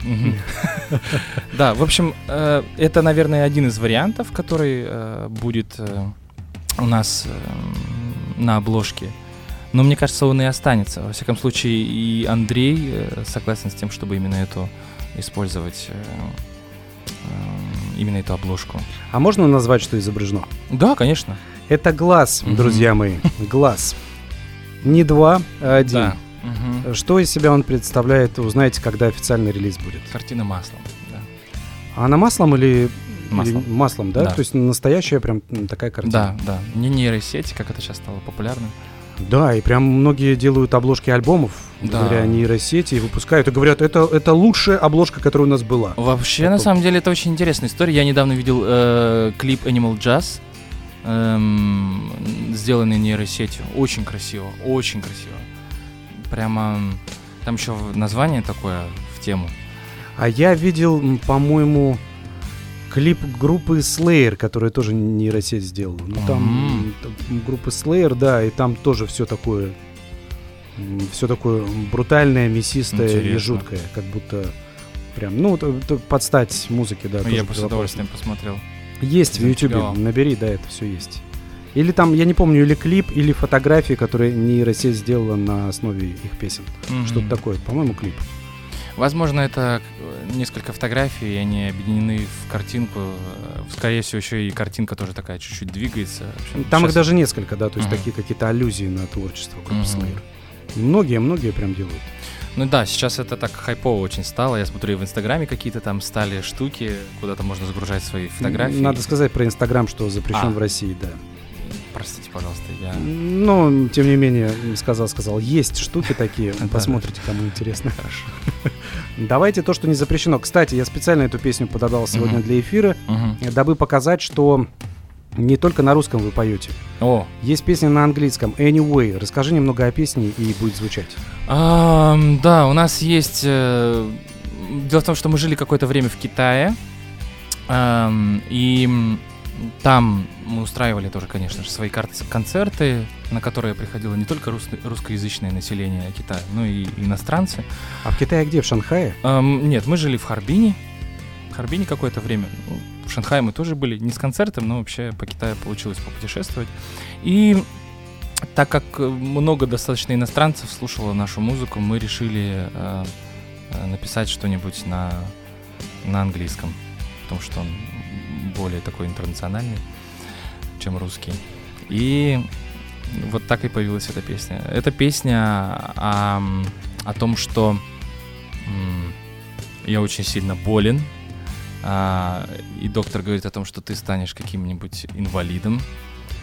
Speaker 3: Да, в общем, э, это, наверное, один из вариантов, который э, будет э, у нас на обложке. Но мне кажется, он и останется. Во всяком случае, и Андрей согласен с тем, чтобы именно эту использовать именно эту обложку.
Speaker 2: А можно назвать, что изображено?
Speaker 3: Да, конечно.
Speaker 2: Это глаз, друзья мои. Глаз. Не два, а один.
Speaker 3: Да. Мгм.
Speaker 2: Что из себя он представляет, узнаете, когда официальный релиз будет.
Speaker 3: Картина маслом. Да.
Speaker 2: А она маслом или
Speaker 3: Маслом.
Speaker 2: или маслом, да?
Speaker 3: Да.
Speaker 2: То есть настоящая прям такая картина.
Speaker 3: Да, да. Не нейросети, как это сейчас стало популярно.
Speaker 2: Да, и прям многие делают обложки альбомов,
Speaker 3: Да.
Speaker 2: говоря о нейросети, и выпускают, и говорят, это, это лучшая обложка, которая у нас была.
Speaker 3: Вообще,
Speaker 2: Такой.
Speaker 3: на самом деле, это очень интересная история. Я недавно видел э, клип Animal Jazz, эм, сделанный нейросетью. Очень красиво, очень красиво. Прямо там еще название такое в тему.
Speaker 2: А я видел, по-моему, клип группы Slayer, которая тоже нейросеть сделала. Ну, там м, там группы Slayer, да, и там тоже все такое, все такое брутальное, мясистое и
Speaker 3: Интересно.
Speaker 2: жуткое, как будто прям, ну, это под стать музыке, да. тоже
Speaker 3: Я бы с удовольствием посмотрел.
Speaker 2: Есть в
Speaker 3: Заинтриговал.
Speaker 2: набери, да, это все есть. Или там, я не помню, или клип, или фотографии, которые нейросеть сделала на основе их песен.
Speaker 3: Мгм.
Speaker 2: Что-то такое. По-моему, клип.
Speaker 3: Возможно, это несколько фотографий, и они объединены в картинку. Скорее всего, еще и картинка тоже такая чуть-чуть двигается. Общем,
Speaker 2: Там их
Speaker 3: щас-
Speaker 2: даже несколько, да, то есть
Speaker 3: Мгм.
Speaker 2: такие какие-то аллюзии на творчество группы
Speaker 3: Мгм.
Speaker 2: Slayer. Многие, многие прям делают.
Speaker 3: Ну да, сейчас это так хайпово очень стало. Я смотрю, и в Инстаграме какие-то там стали штуки, куда-то можно загружать свои фотографии.
Speaker 2: Надо сказать про Инстаграм, что запрещен
Speaker 3: А.
Speaker 2: в России, да.
Speaker 3: Простите, пожалуйста, я...
Speaker 2: Но, тем не менее, сказал, сказал, есть штуки такие, посмотрите, кому интересно.
Speaker 3: Хорошо.
Speaker 2: Давайте то, что не запрещено. Кстати, я специально эту песню подобрал сегодня для эфира, дабы показать, что не только на русском вы поете.
Speaker 3: О,
Speaker 2: Есть песня на английском Anyway. Расскажи немного о песне и будет звучать.
Speaker 3: Да, у нас есть... э, дело в том, что мы жили какое-то время в Китае, и там мы устраивали тоже, конечно же, свои кар- концерты, на которые приходило не только рус- русскоязычное население Китая, но и иностранцы.
Speaker 2: А в Китае где? В Шанхае?
Speaker 3: Ам, нет, мы жили в Харбине. В Харбине какое-то время. Ну, В Шанхае мы тоже были, не с концертом, но вообще по Китаю получилось попутешествовать. И так как э, много достаточно иностранцев слушало нашу музыку, мы решили э, э, написать что-нибудь на, на английском, потому что более такой интернациональный, чем русский. И вот так и появилась эта песня. Эта песня о, о том, что я очень сильно болен, а, и доктор говорит о том, что ты станешь каким-нибудь инвалидом,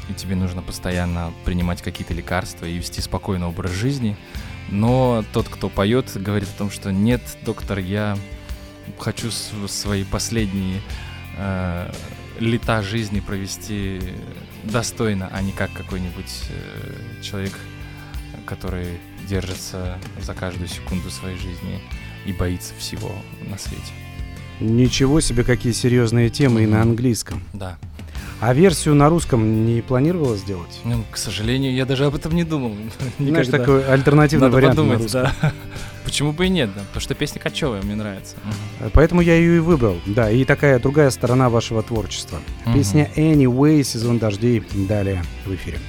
Speaker 3: и тебе нужно постоянно принимать какие-то лекарства и вести спокойный образ жизни. Но тот, кто поет, говорит о том, что нет, доктор, я хочу свои последние э, лета жизни провести достойно, а не как какой-нибудь э, человек, который держится за каждую секунду своей жизни и боится всего на свете.
Speaker 2: Ничего себе, какие серьезные темы и на английском.
Speaker 3: Да.
Speaker 2: А версию на русском не планировала сделать?
Speaker 3: Ну, к сожалению, я даже об этом не думал.
Speaker 2: Знаешь,
Speaker 3: Никогда.
Speaker 2: такой альтернативный
Speaker 3: Надо
Speaker 2: вариант на
Speaker 3: подумать,
Speaker 2: русском.
Speaker 3: да. Почему бы и нет, да? Потому что песня кочевая, мне нравится. Мгм.
Speaker 2: Поэтому я ее и выбрал. Да, и такая другая сторона вашего творчества.
Speaker 3: Мгм.
Speaker 2: Песня Anyway, сезон дождей. Далее в эфире.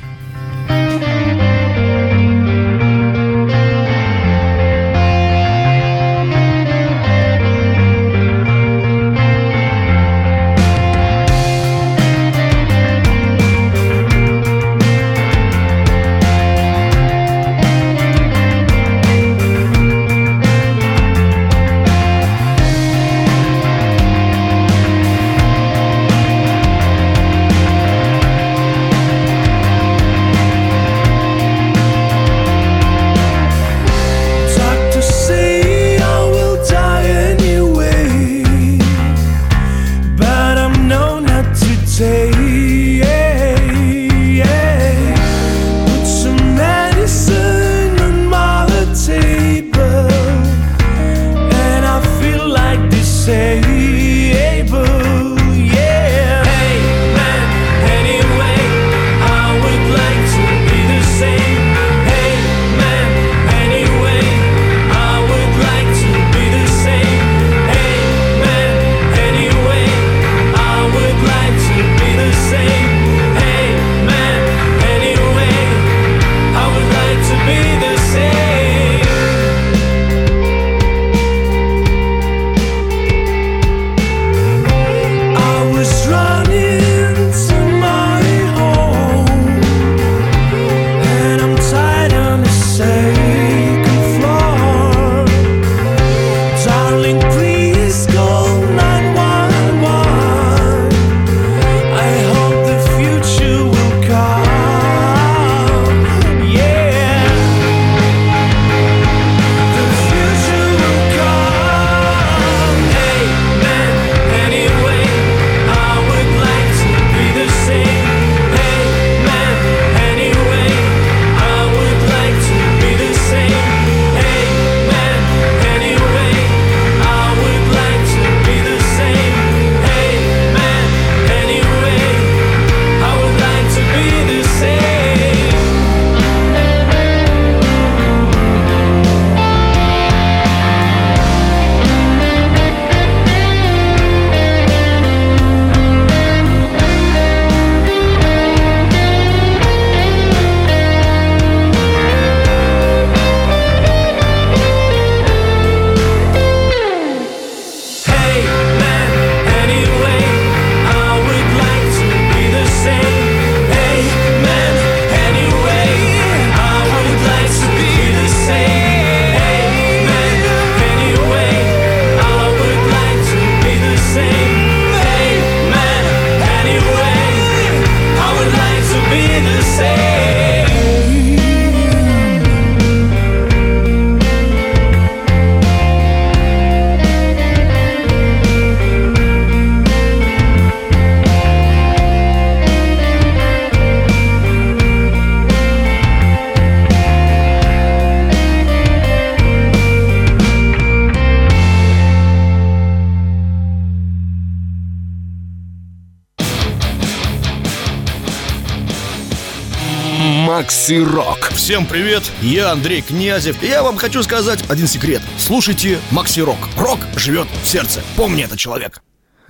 Speaker 1: Макси Рок.
Speaker 6: Всем привет, я Андрей Князев. И я вам хочу сказать один секрет. Слушайте Макси Рок. Рок живет в сердце. Помни это, человек.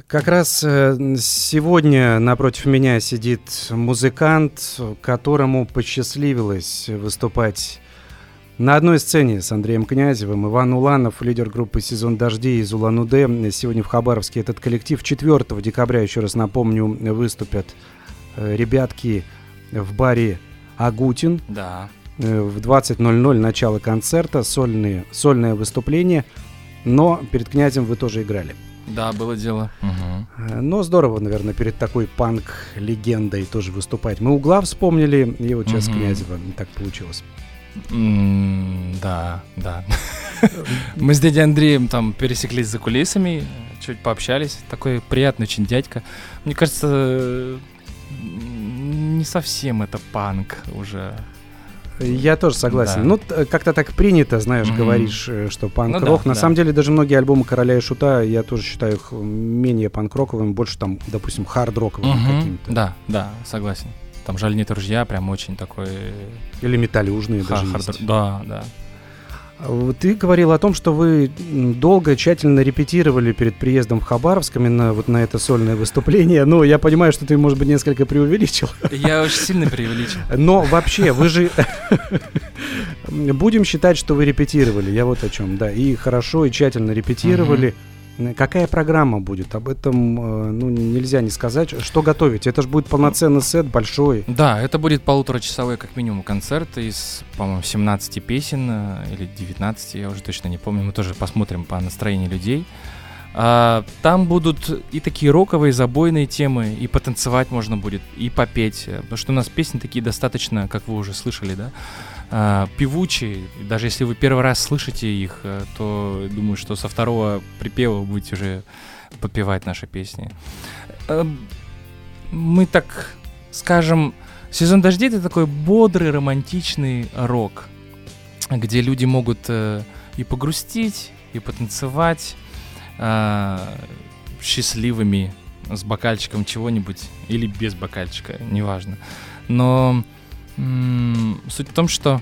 Speaker 2: Как раз э, сегодня напротив меня сидит музыкант, которому посчастливилось выступать на одной сцене с Андреем Князевым. Иван Уланов, лидер группы «Сезон дождей» из Улан-Удэ. Сегодня в Хабаровске этот коллектив 4 декабря, еще раз напомню, выступят э, ребятки в баре «Агутин».
Speaker 3: Да.
Speaker 2: Э, В 20.00 начало концерта, сольные, сольное выступление. Но перед князем вы тоже играли.
Speaker 3: Да, было дело.
Speaker 2: Э, Но здорово, наверное, перед такой панк-легендой тоже выступать. Мы угла вспомнили, и вот сейчас
Speaker 3: Мгм.
Speaker 2: Князева так получилось.
Speaker 3: М, Да, да. Мы с дядей Андреем там пересеклись за кулисами, чуть пообщались. Такой приятный очень дядька. Мне кажется, не совсем это панк уже.
Speaker 2: Я тоже согласен.
Speaker 3: Да.
Speaker 2: Ну, как-то так принято, знаешь,
Speaker 3: Мгм.
Speaker 2: говоришь, э, что панк-рок.
Speaker 3: Ну да,
Speaker 2: На
Speaker 3: да.
Speaker 2: самом деле, даже многие альбомы Короля и Шута, я тоже считаю их менее панк-роковыми, больше там, допустим, хард-роковыми
Speaker 3: Мгм.
Speaker 2: какими-то.
Speaker 3: Да, да, согласен. Там жаль нет ружья, прям очень такой...
Speaker 2: Или металлюжные
Speaker 3: ха-
Speaker 2: даже
Speaker 3: хард-
Speaker 2: есть.
Speaker 3: Да, да.
Speaker 2: Ты говорил о том, что вы долго, тщательно репетировали перед приездом в Хабаровск именно вот на это сольное выступление. Ну, я понимаю, что ты, может быть, несколько преувеличил.
Speaker 3: Я очень сильно преувеличил.
Speaker 2: Но вообще, вы же... Будем считать, что вы репетировали. Я вот о чем, да. И хорошо, и тщательно репетировали. Какая программа будет? Об этом э, ну, нельзя не сказать. Что готовить? Это же будет полноценный сет, большой.
Speaker 3: Да, это будет полуторачасовой как минимум концерт из, по-моему, 17 песен э, или 19, я уже точно не помню. Мы тоже посмотрим по настроению людей. А, там будут и такие роковые, забойные темы, и потанцевать можно будет, и попеть. Потому что у нас песни такие достаточно, как вы уже слышали, да, певучие. И Даже если вы первый раз слышите их, э, то думаю, что со второго припева будете уже подпевать наши песни. Эм, Мы так скажем, сезон дождей это такой бодрый, романтичный рок, где люди могут э, и погрустить, и потанцевать э, счастливыми с бокальчиком чего-нибудь или без бокальчика, неважно. Но суть в том, что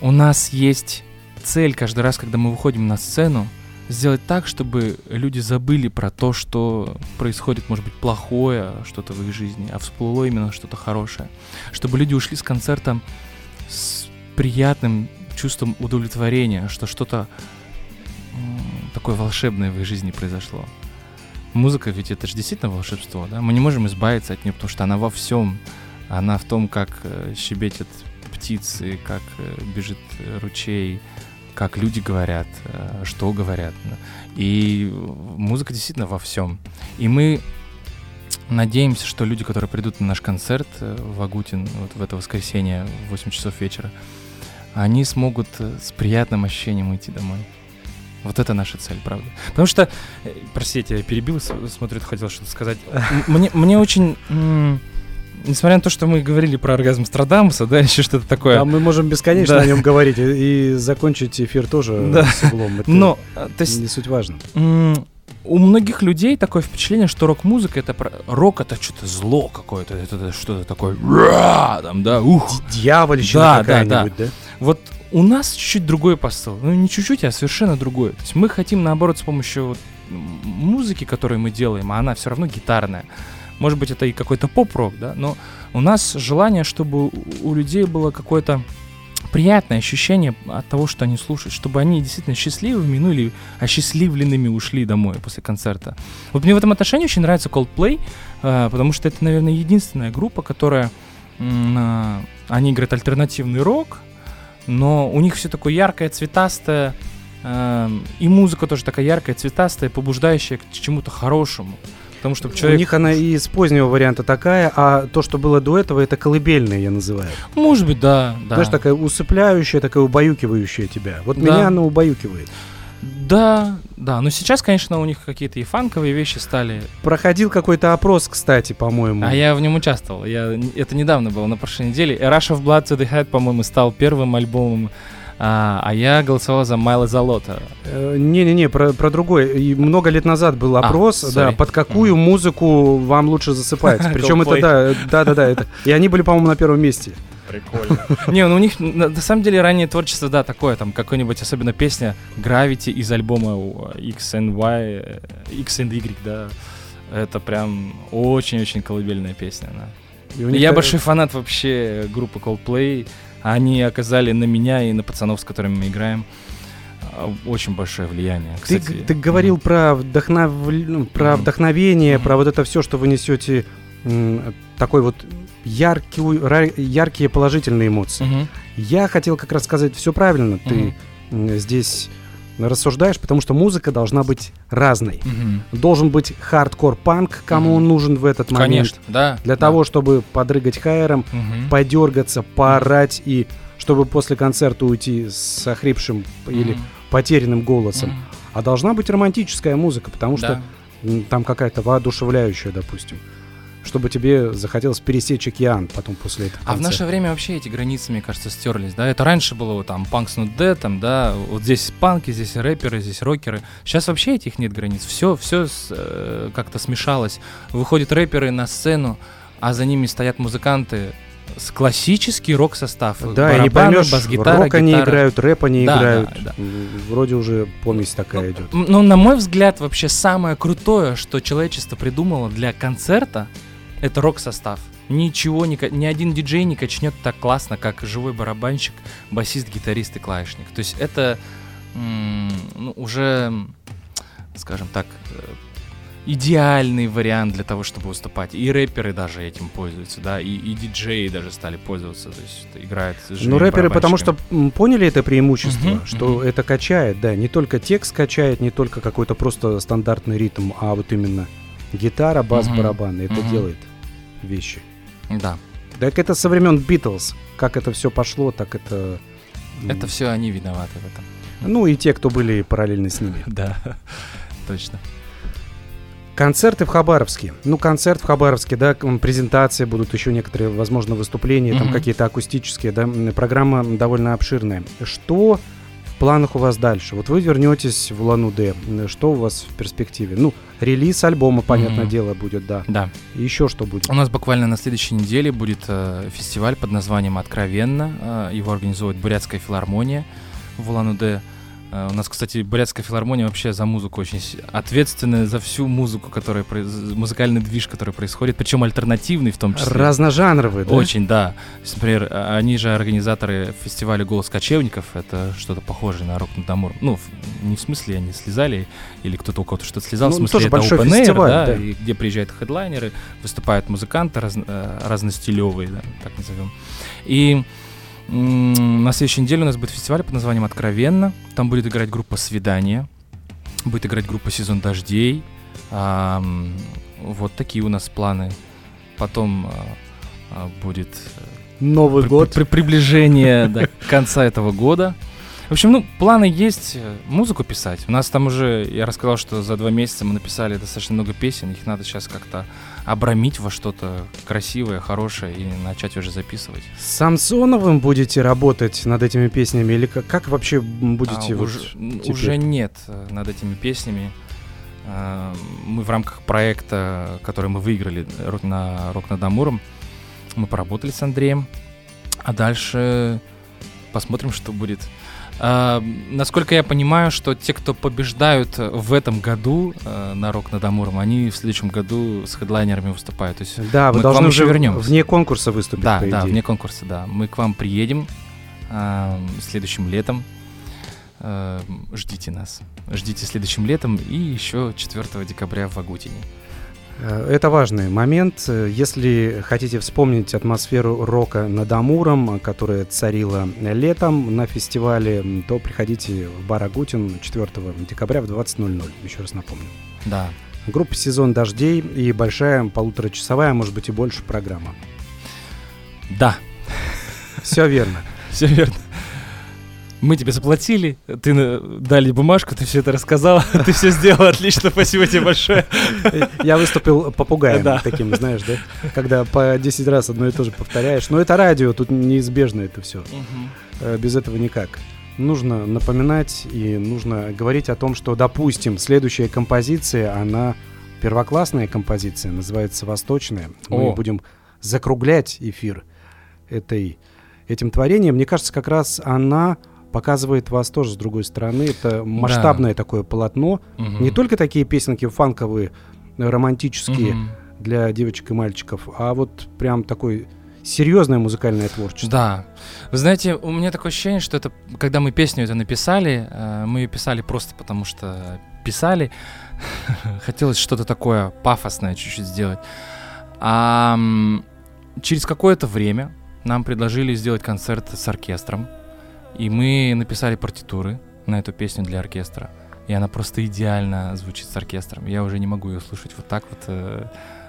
Speaker 3: у нас есть цель каждый раз, когда мы выходим на сцену, сделать так, чтобы люди забыли про то, что происходит, может быть, плохое что-то в их жизни, а всплыло именно что-то хорошее. Чтобы люди ушли с концерта с приятным чувством удовлетворения, что что-то такое волшебное в их жизни произошло. Музыка ведь это же действительно волшебство, да? Мы не можем избавиться от нее, потому что она во всем. Она в том, как э, щебетят птицы, как э, бежит э, ручей, как люди говорят, что говорят. И музыка действительно во всем. И мы надеемся, что люди, которые придут на наш концерт в Агутин вот в это воскресенье в 8 часов вечера, они смогут с приятным ощущением идти домой. Вот это наша цель, правда. Потому что, простите, я перебил, смотрю, хотел что-то сказать. Мне, мне очень, несмотря на то, что мы говорили про оргазм Страдамуса, да, еще что-то такое.
Speaker 2: Да, мы можем бесконечно
Speaker 3: Да.
Speaker 2: о нем говорить и, и закончить эфир тоже
Speaker 3: Да.
Speaker 2: с углом. Это
Speaker 3: Но, э, то есть,
Speaker 2: не суть важно.
Speaker 3: У многих людей такое впечатление, что рок-музыка это про... рок это что-то зло какое-то, это, это что-то такое, «Ра!» там, да, ух.
Speaker 2: Дьявольщина
Speaker 3: Да, да,
Speaker 2: какая-нибудь, да?
Speaker 3: Вот у нас чуть-чуть другой посыл, ну не чуть-чуть, а совершенно другой. То есть мы хотим наоборот с помощью вот, музыки, которую мы делаем, а она все равно гитарная. Может быть это и какой-то поп-рок, да, но у нас желание, чтобы у- людей было какое-то приятное ощущение от того, что они слушают, чтобы они действительно счастливыми, ну или осчастливленными ушли домой после концерта. Вот мне в этом отношении очень нравится Coldplay, э, потому что это, наверное, единственная группа, которая... а, Они играют альтернативный рок, но у них все такое яркое, цветастое, эм, и музыка тоже такая яркая, цветастая, побуждающая к чему-то хорошему. Потому что человек...
Speaker 2: У них она и из позднего варианта такая, а то, что было до этого, это колыбельная, я называю.
Speaker 3: Может быть, да, да.
Speaker 2: Знаешь, такая усыпляющая, такая убаюкивающая тебя. Вот
Speaker 3: Да.
Speaker 2: меня она убаюкивает.
Speaker 3: Да, да. Но сейчас, конечно, у них какие-то и фанковые вещи стали.
Speaker 2: Проходил какой-то опрос, кстати, по-моему.
Speaker 3: А я в нем участвовал. Я... Это недавно было, на прошлой неделе. Rush of Blood to the Head, по-моему, стал первым альбомом. А, а я голосовал за Майла Залота.
Speaker 2: Э, Не-не-не, про, про другой. И много лет назад был опрос, да,
Speaker 3: sorry.
Speaker 2: под какую музыку вам лучше засыпать. Причем это, да, да-да-да. это- И они были, по-моему, на первом месте.
Speaker 3: Прикольно. Не, ну у них на, на самом деле раннее творчество, да, такое, там какой-нибудь, особенно песня Gravity из альбома у, X and Y, э, X and Y, да. Это прям очень-очень колыбельная песня, да. Я большой фанат вообще группы Coldplay. Они оказали на меня и на пацанов, с которыми мы играем, а, очень большое влияние.
Speaker 2: Ты,
Speaker 3: Кстати,
Speaker 2: ты говорил про, вдохнов... ну, про
Speaker 3: Мгм.
Speaker 2: вдохновение,
Speaker 3: Мгм.
Speaker 2: про вот это все, что вы несете, такой вот яркий, яркие положительные эмоции.
Speaker 3: Мгм.
Speaker 2: Я хотел как раз сказать все правильно. Ты м, здесь рассуждаешь, потому что музыка должна быть разной.
Speaker 3: Мгм.
Speaker 2: Должен быть хардкор-панк, кому
Speaker 3: Мгм.
Speaker 2: он нужен в этот момент.
Speaker 3: Конечно, да.
Speaker 2: Для
Speaker 3: да.
Speaker 2: того, чтобы подрыгать хайером,
Speaker 3: Мгм.
Speaker 2: подергаться, поорать и чтобы после концерта уйти с охрипшим или
Speaker 3: Мгм.
Speaker 2: потерянным голосом.
Speaker 3: Мгм.
Speaker 2: А должна быть романтическая музыка, потому что
Speaker 3: Да.
Speaker 2: м, там какая-то воодушевляющая, допустим. Чтобы тебе захотелось пересечь океан потом после этого
Speaker 3: А в наше время вообще эти границы, мне кажется, стерлись, да? Это раньше было вот там Punks Not Dead, там, да, вот здесь панки, здесь рэперы, здесь рокеры. Сейчас вообще этих нет границ. Все, все как-то смешалось. Выходят рэперы на сцену, а за ними стоят музыканты с классический рок-состав.
Speaker 2: Да, и не
Speaker 3: Барабаны,
Speaker 2: поймешь,
Speaker 3: бас-гитара,
Speaker 2: рок они
Speaker 3: гитара.
Speaker 2: играют, рэп они
Speaker 3: Да,
Speaker 2: играют.
Speaker 3: да, да.
Speaker 2: Вроде уже помесь такая идет.
Speaker 3: М, Ну, на мой взгляд, вообще самое крутое, что человечество придумало для концерта, это рок-состав. Ничего, не, ни один диджей не качнет так классно, как живой барабанщик, басист, гитарист и клавишник. То есть это м, ну, уже, скажем так, э, идеальный вариант для того, чтобы выступать. И рэперы даже этим пользуются, да, и, и диджеи даже стали пользоваться, то есть с
Speaker 2: Ну, рэперы, потому что поняли это преимущество,
Speaker 3: Мгм,
Speaker 2: что
Speaker 3: мгм.
Speaker 2: это качает, да, не только текст качает, не только какой-то просто стандартный ритм, а вот именно гитара, бас,
Speaker 3: Мгм,
Speaker 2: барабаны, это
Speaker 3: мгм.
Speaker 2: делает вещи.
Speaker 3: Да,
Speaker 2: Так это со времен Битлз, как это все пошло, так это... м,
Speaker 3: это все они виноваты в этом.
Speaker 2: Ну и те, кто были параллельно с ними.
Speaker 3: Да, точно.
Speaker 2: Концерты в Хабаровске. Ну, концерт в Хабаровске, да, презентации будут, еще некоторые, возможно, выступления, там
Speaker 3: Мгм.
Speaker 2: какие-то акустические, да, программа довольно обширная. Что в планах у вас дальше? Вот вы вернетесь в Улан-Удэ, М, что у вас в перспективе? Ну, релиз альбома, понятное
Speaker 3: Мгм.
Speaker 2: дело, будет, да.
Speaker 3: Да.
Speaker 2: Еще что будет?
Speaker 3: У нас буквально на следующей неделе будет э, фестиваль под названием «Откровенно». Э, его организует Бурятская филармония в Улан-Удэ. Э, у нас, кстати, Бурятская филармония вообще за музыку очень ответственная за всю музыку, которая музыкальный движ, который происходит, причем альтернативный в том числе.
Speaker 2: Разножанровый, да?
Speaker 3: Очень, да. Есть, Например, а- они же организаторы фестиваля «Голос кочевников». Это что-то похожее на рок над Амуром. Ну, не в смысле они слезали, или кто-то у кого-то что-то слезал.
Speaker 2: Ну,
Speaker 3: в смысле,
Speaker 2: тоже
Speaker 3: это
Speaker 2: большой
Speaker 3: open air,
Speaker 2: фестиваль,
Speaker 3: да,
Speaker 2: да.
Speaker 3: и где приезжают хедлайнеры, выступают музыканты раз, э, разностилевые, да, так назовем. И на следующей неделе у нас будет фестиваль под названием «Откровенно». Там будет играть группа «Свидание», будет играть группа «Сезон дождей». Вот такие у нас планы. Потом а, а, будет
Speaker 2: Новый
Speaker 3: при-
Speaker 2: год.
Speaker 3: при- приближение до конца этого года. В общем, ну, планы есть э, музыку писать. У нас там уже, я рассказал, что за два месяца мы написали достаточно много песен. Их надо сейчас как-то обрамить во что-то красивое, хорошее и начать уже записывать.
Speaker 2: С Самсоновым будете работать над этими песнями или как, как вообще будете
Speaker 3: А,
Speaker 2: вот
Speaker 3: уже,
Speaker 2: теперь?
Speaker 3: уже нет э, над этими песнями. А, Мы в рамках проекта, который мы выиграли э, на Рок над Амуром, мы поработали с Андреем. А дальше посмотрим, что будет. А, насколько я понимаю, что те, кто побеждают э, в этом году э, на Рок над Амуром, они в следующем году с хедлайнерами выступают. То есть
Speaker 2: Да, вы
Speaker 3: мы к
Speaker 2: должны
Speaker 3: вам
Speaker 2: уже
Speaker 3: вернемся.
Speaker 2: вне конкурса выступить,
Speaker 3: да, да, вне конкурса, да. Мы к вам приедем а, следующим летом. А, ждите нас. Ждите следующим летом и еще 4 декабря в Агутине.
Speaker 2: Э, Это важный момент. Если хотите вспомнить атмосферу рока над Амуром, которая царила летом на фестивале, то приходите в бар Агутин 4 декабря в 20.00. Еще раз напомню.
Speaker 3: Да.
Speaker 2: Группа «Сезон дождей» и большая полуторачасовая, может быть и больше программа.
Speaker 3: Да,
Speaker 2: Все верно.
Speaker 3: все верно. Мы тебе заплатили, ты дали бумажку, ты все это рассказал, ты все сделал отлично, спасибо тебе большое.
Speaker 2: Я выступил попугаем
Speaker 3: Да.
Speaker 2: таким, знаешь, да? Когда по 10 раз одно и то же повторяешь. Но это радио, тут неизбежно это все. Э, Без этого никак. Нужно напоминать и нужно говорить о том, что, допустим, следующая композиция, она первоклассная композиция, называется «Восточная». Мы
Speaker 3: О.
Speaker 2: будем закруглять эфир этой этим творением. Мне кажется, как раз она показывает вас тоже с другой стороны. Это масштабное такое полотно.
Speaker 3: Мгм.
Speaker 2: Не только такие песенки фанковые, романтические
Speaker 3: Мгм.
Speaker 2: для девочек и мальчиков, а вот прям такое серьезное музыкальное творчество.
Speaker 3: Да. Вы знаете, у меня такое ощущение, что это, когда мы песню это написали, э, мы ее писали просто потому, что писали. Хотелось что-то такое пафосное чуть-чуть сделать. А через какое-то время нам предложили сделать концерт с оркестром. И мы написали партитуры на эту песню для оркестра. И она просто идеально звучит с оркестром. Я уже не могу ее слушать вот так вот э,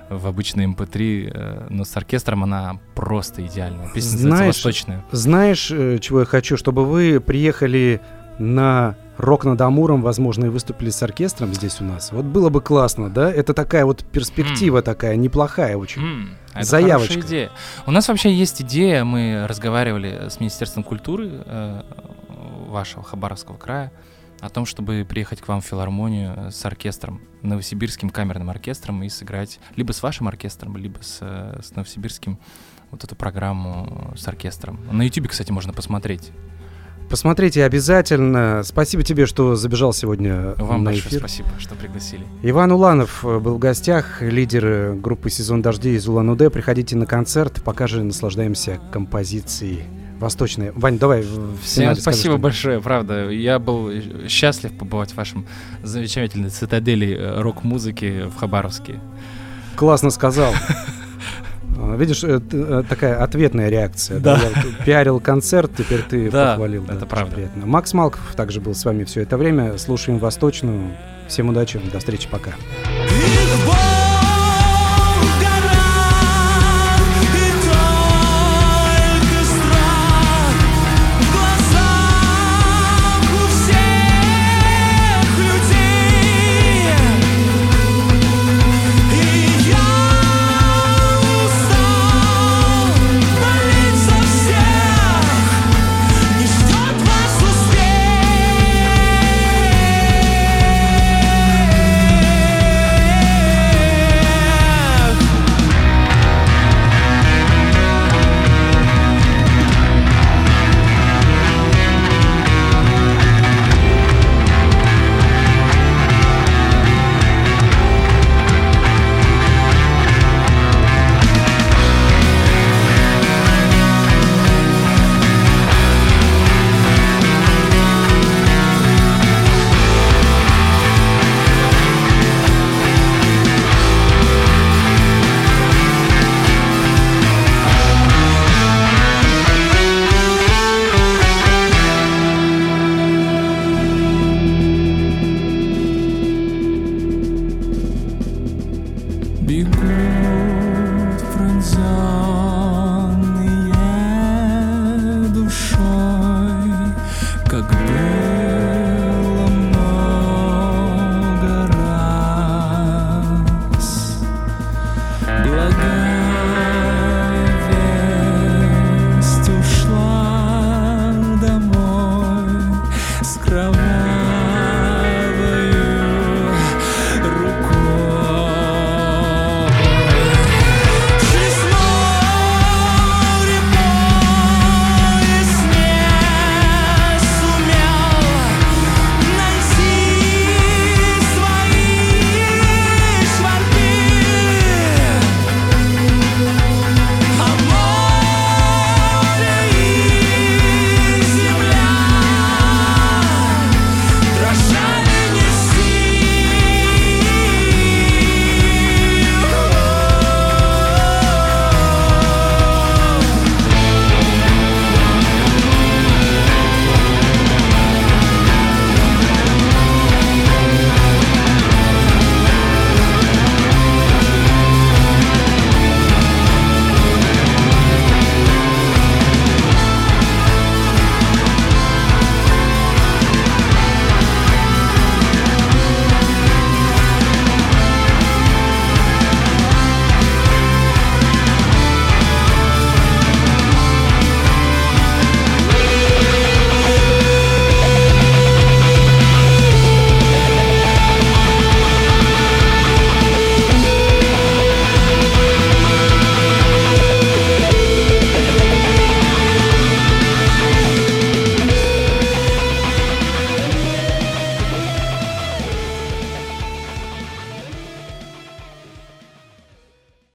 Speaker 3: в обычной MP3, э, но с оркестром она просто идеальная. Песня
Speaker 2: Знаешь,
Speaker 3: «Восточная».
Speaker 2: Знаешь, э, чего я хочу? Чтобы вы приехали на рок над Амуром, возможно, и выступили с оркестром здесь у нас. Вот было бы классно, да? Это такая вот перспектива такая, неплохая очень.
Speaker 3: А это
Speaker 2: Заявочка.
Speaker 3: хорошая идея. У нас вообще есть идея, мы разговаривали с Министерством культуры э, вашего Хабаровского края о том, чтобы приехать к вам в филармонию с оркестром, новосибирским камерным оркестром и сыграть либо с вашим оркестром, либо с, э, с новосибирским вот эту программу с оркестром. На Ютубе, кстати, можно посмотреть.
Speaker 2: Посмотрите обязательно. Спасибо тебе, что забежал сегодня
Speaker 3: Вам
Speaker 2: на
Speaker 3: большое
Speaker 2: эфир.
Speaker 3: спасибо, что пригласили.
Speaker 2: Иван Уланов э, был в гостях, лидер э, группы «Сезон дождей» из Улан-Удэ. Приходите на концерт, пока же наслаждаемся композицией восточной. Вань, давай
Speaker 3: Всем спасибо
Speaker 2: что-нибудь.
Speaker 3: большое, правда. Я был счастлив побывать в вашем замечательной цитадели э, рок-музыки в Хабаровске.
Speaker 2: Классно сказал. А, Видишь, э, т- э, такая ответная реакция. Да.
Speaker 3: Да.
Speaker 2: Я пиарил концерт, теперь ты
Speaker 3: Да,
Speaker 2: похвалил.
Speaker 3: это
Speaker 2: очень
Speaker 3: правда.
Speaker 2: Приятно. Макс Малков также был с вами все это время. Слушаем Восточную. Всем удачи, до встречи, пока.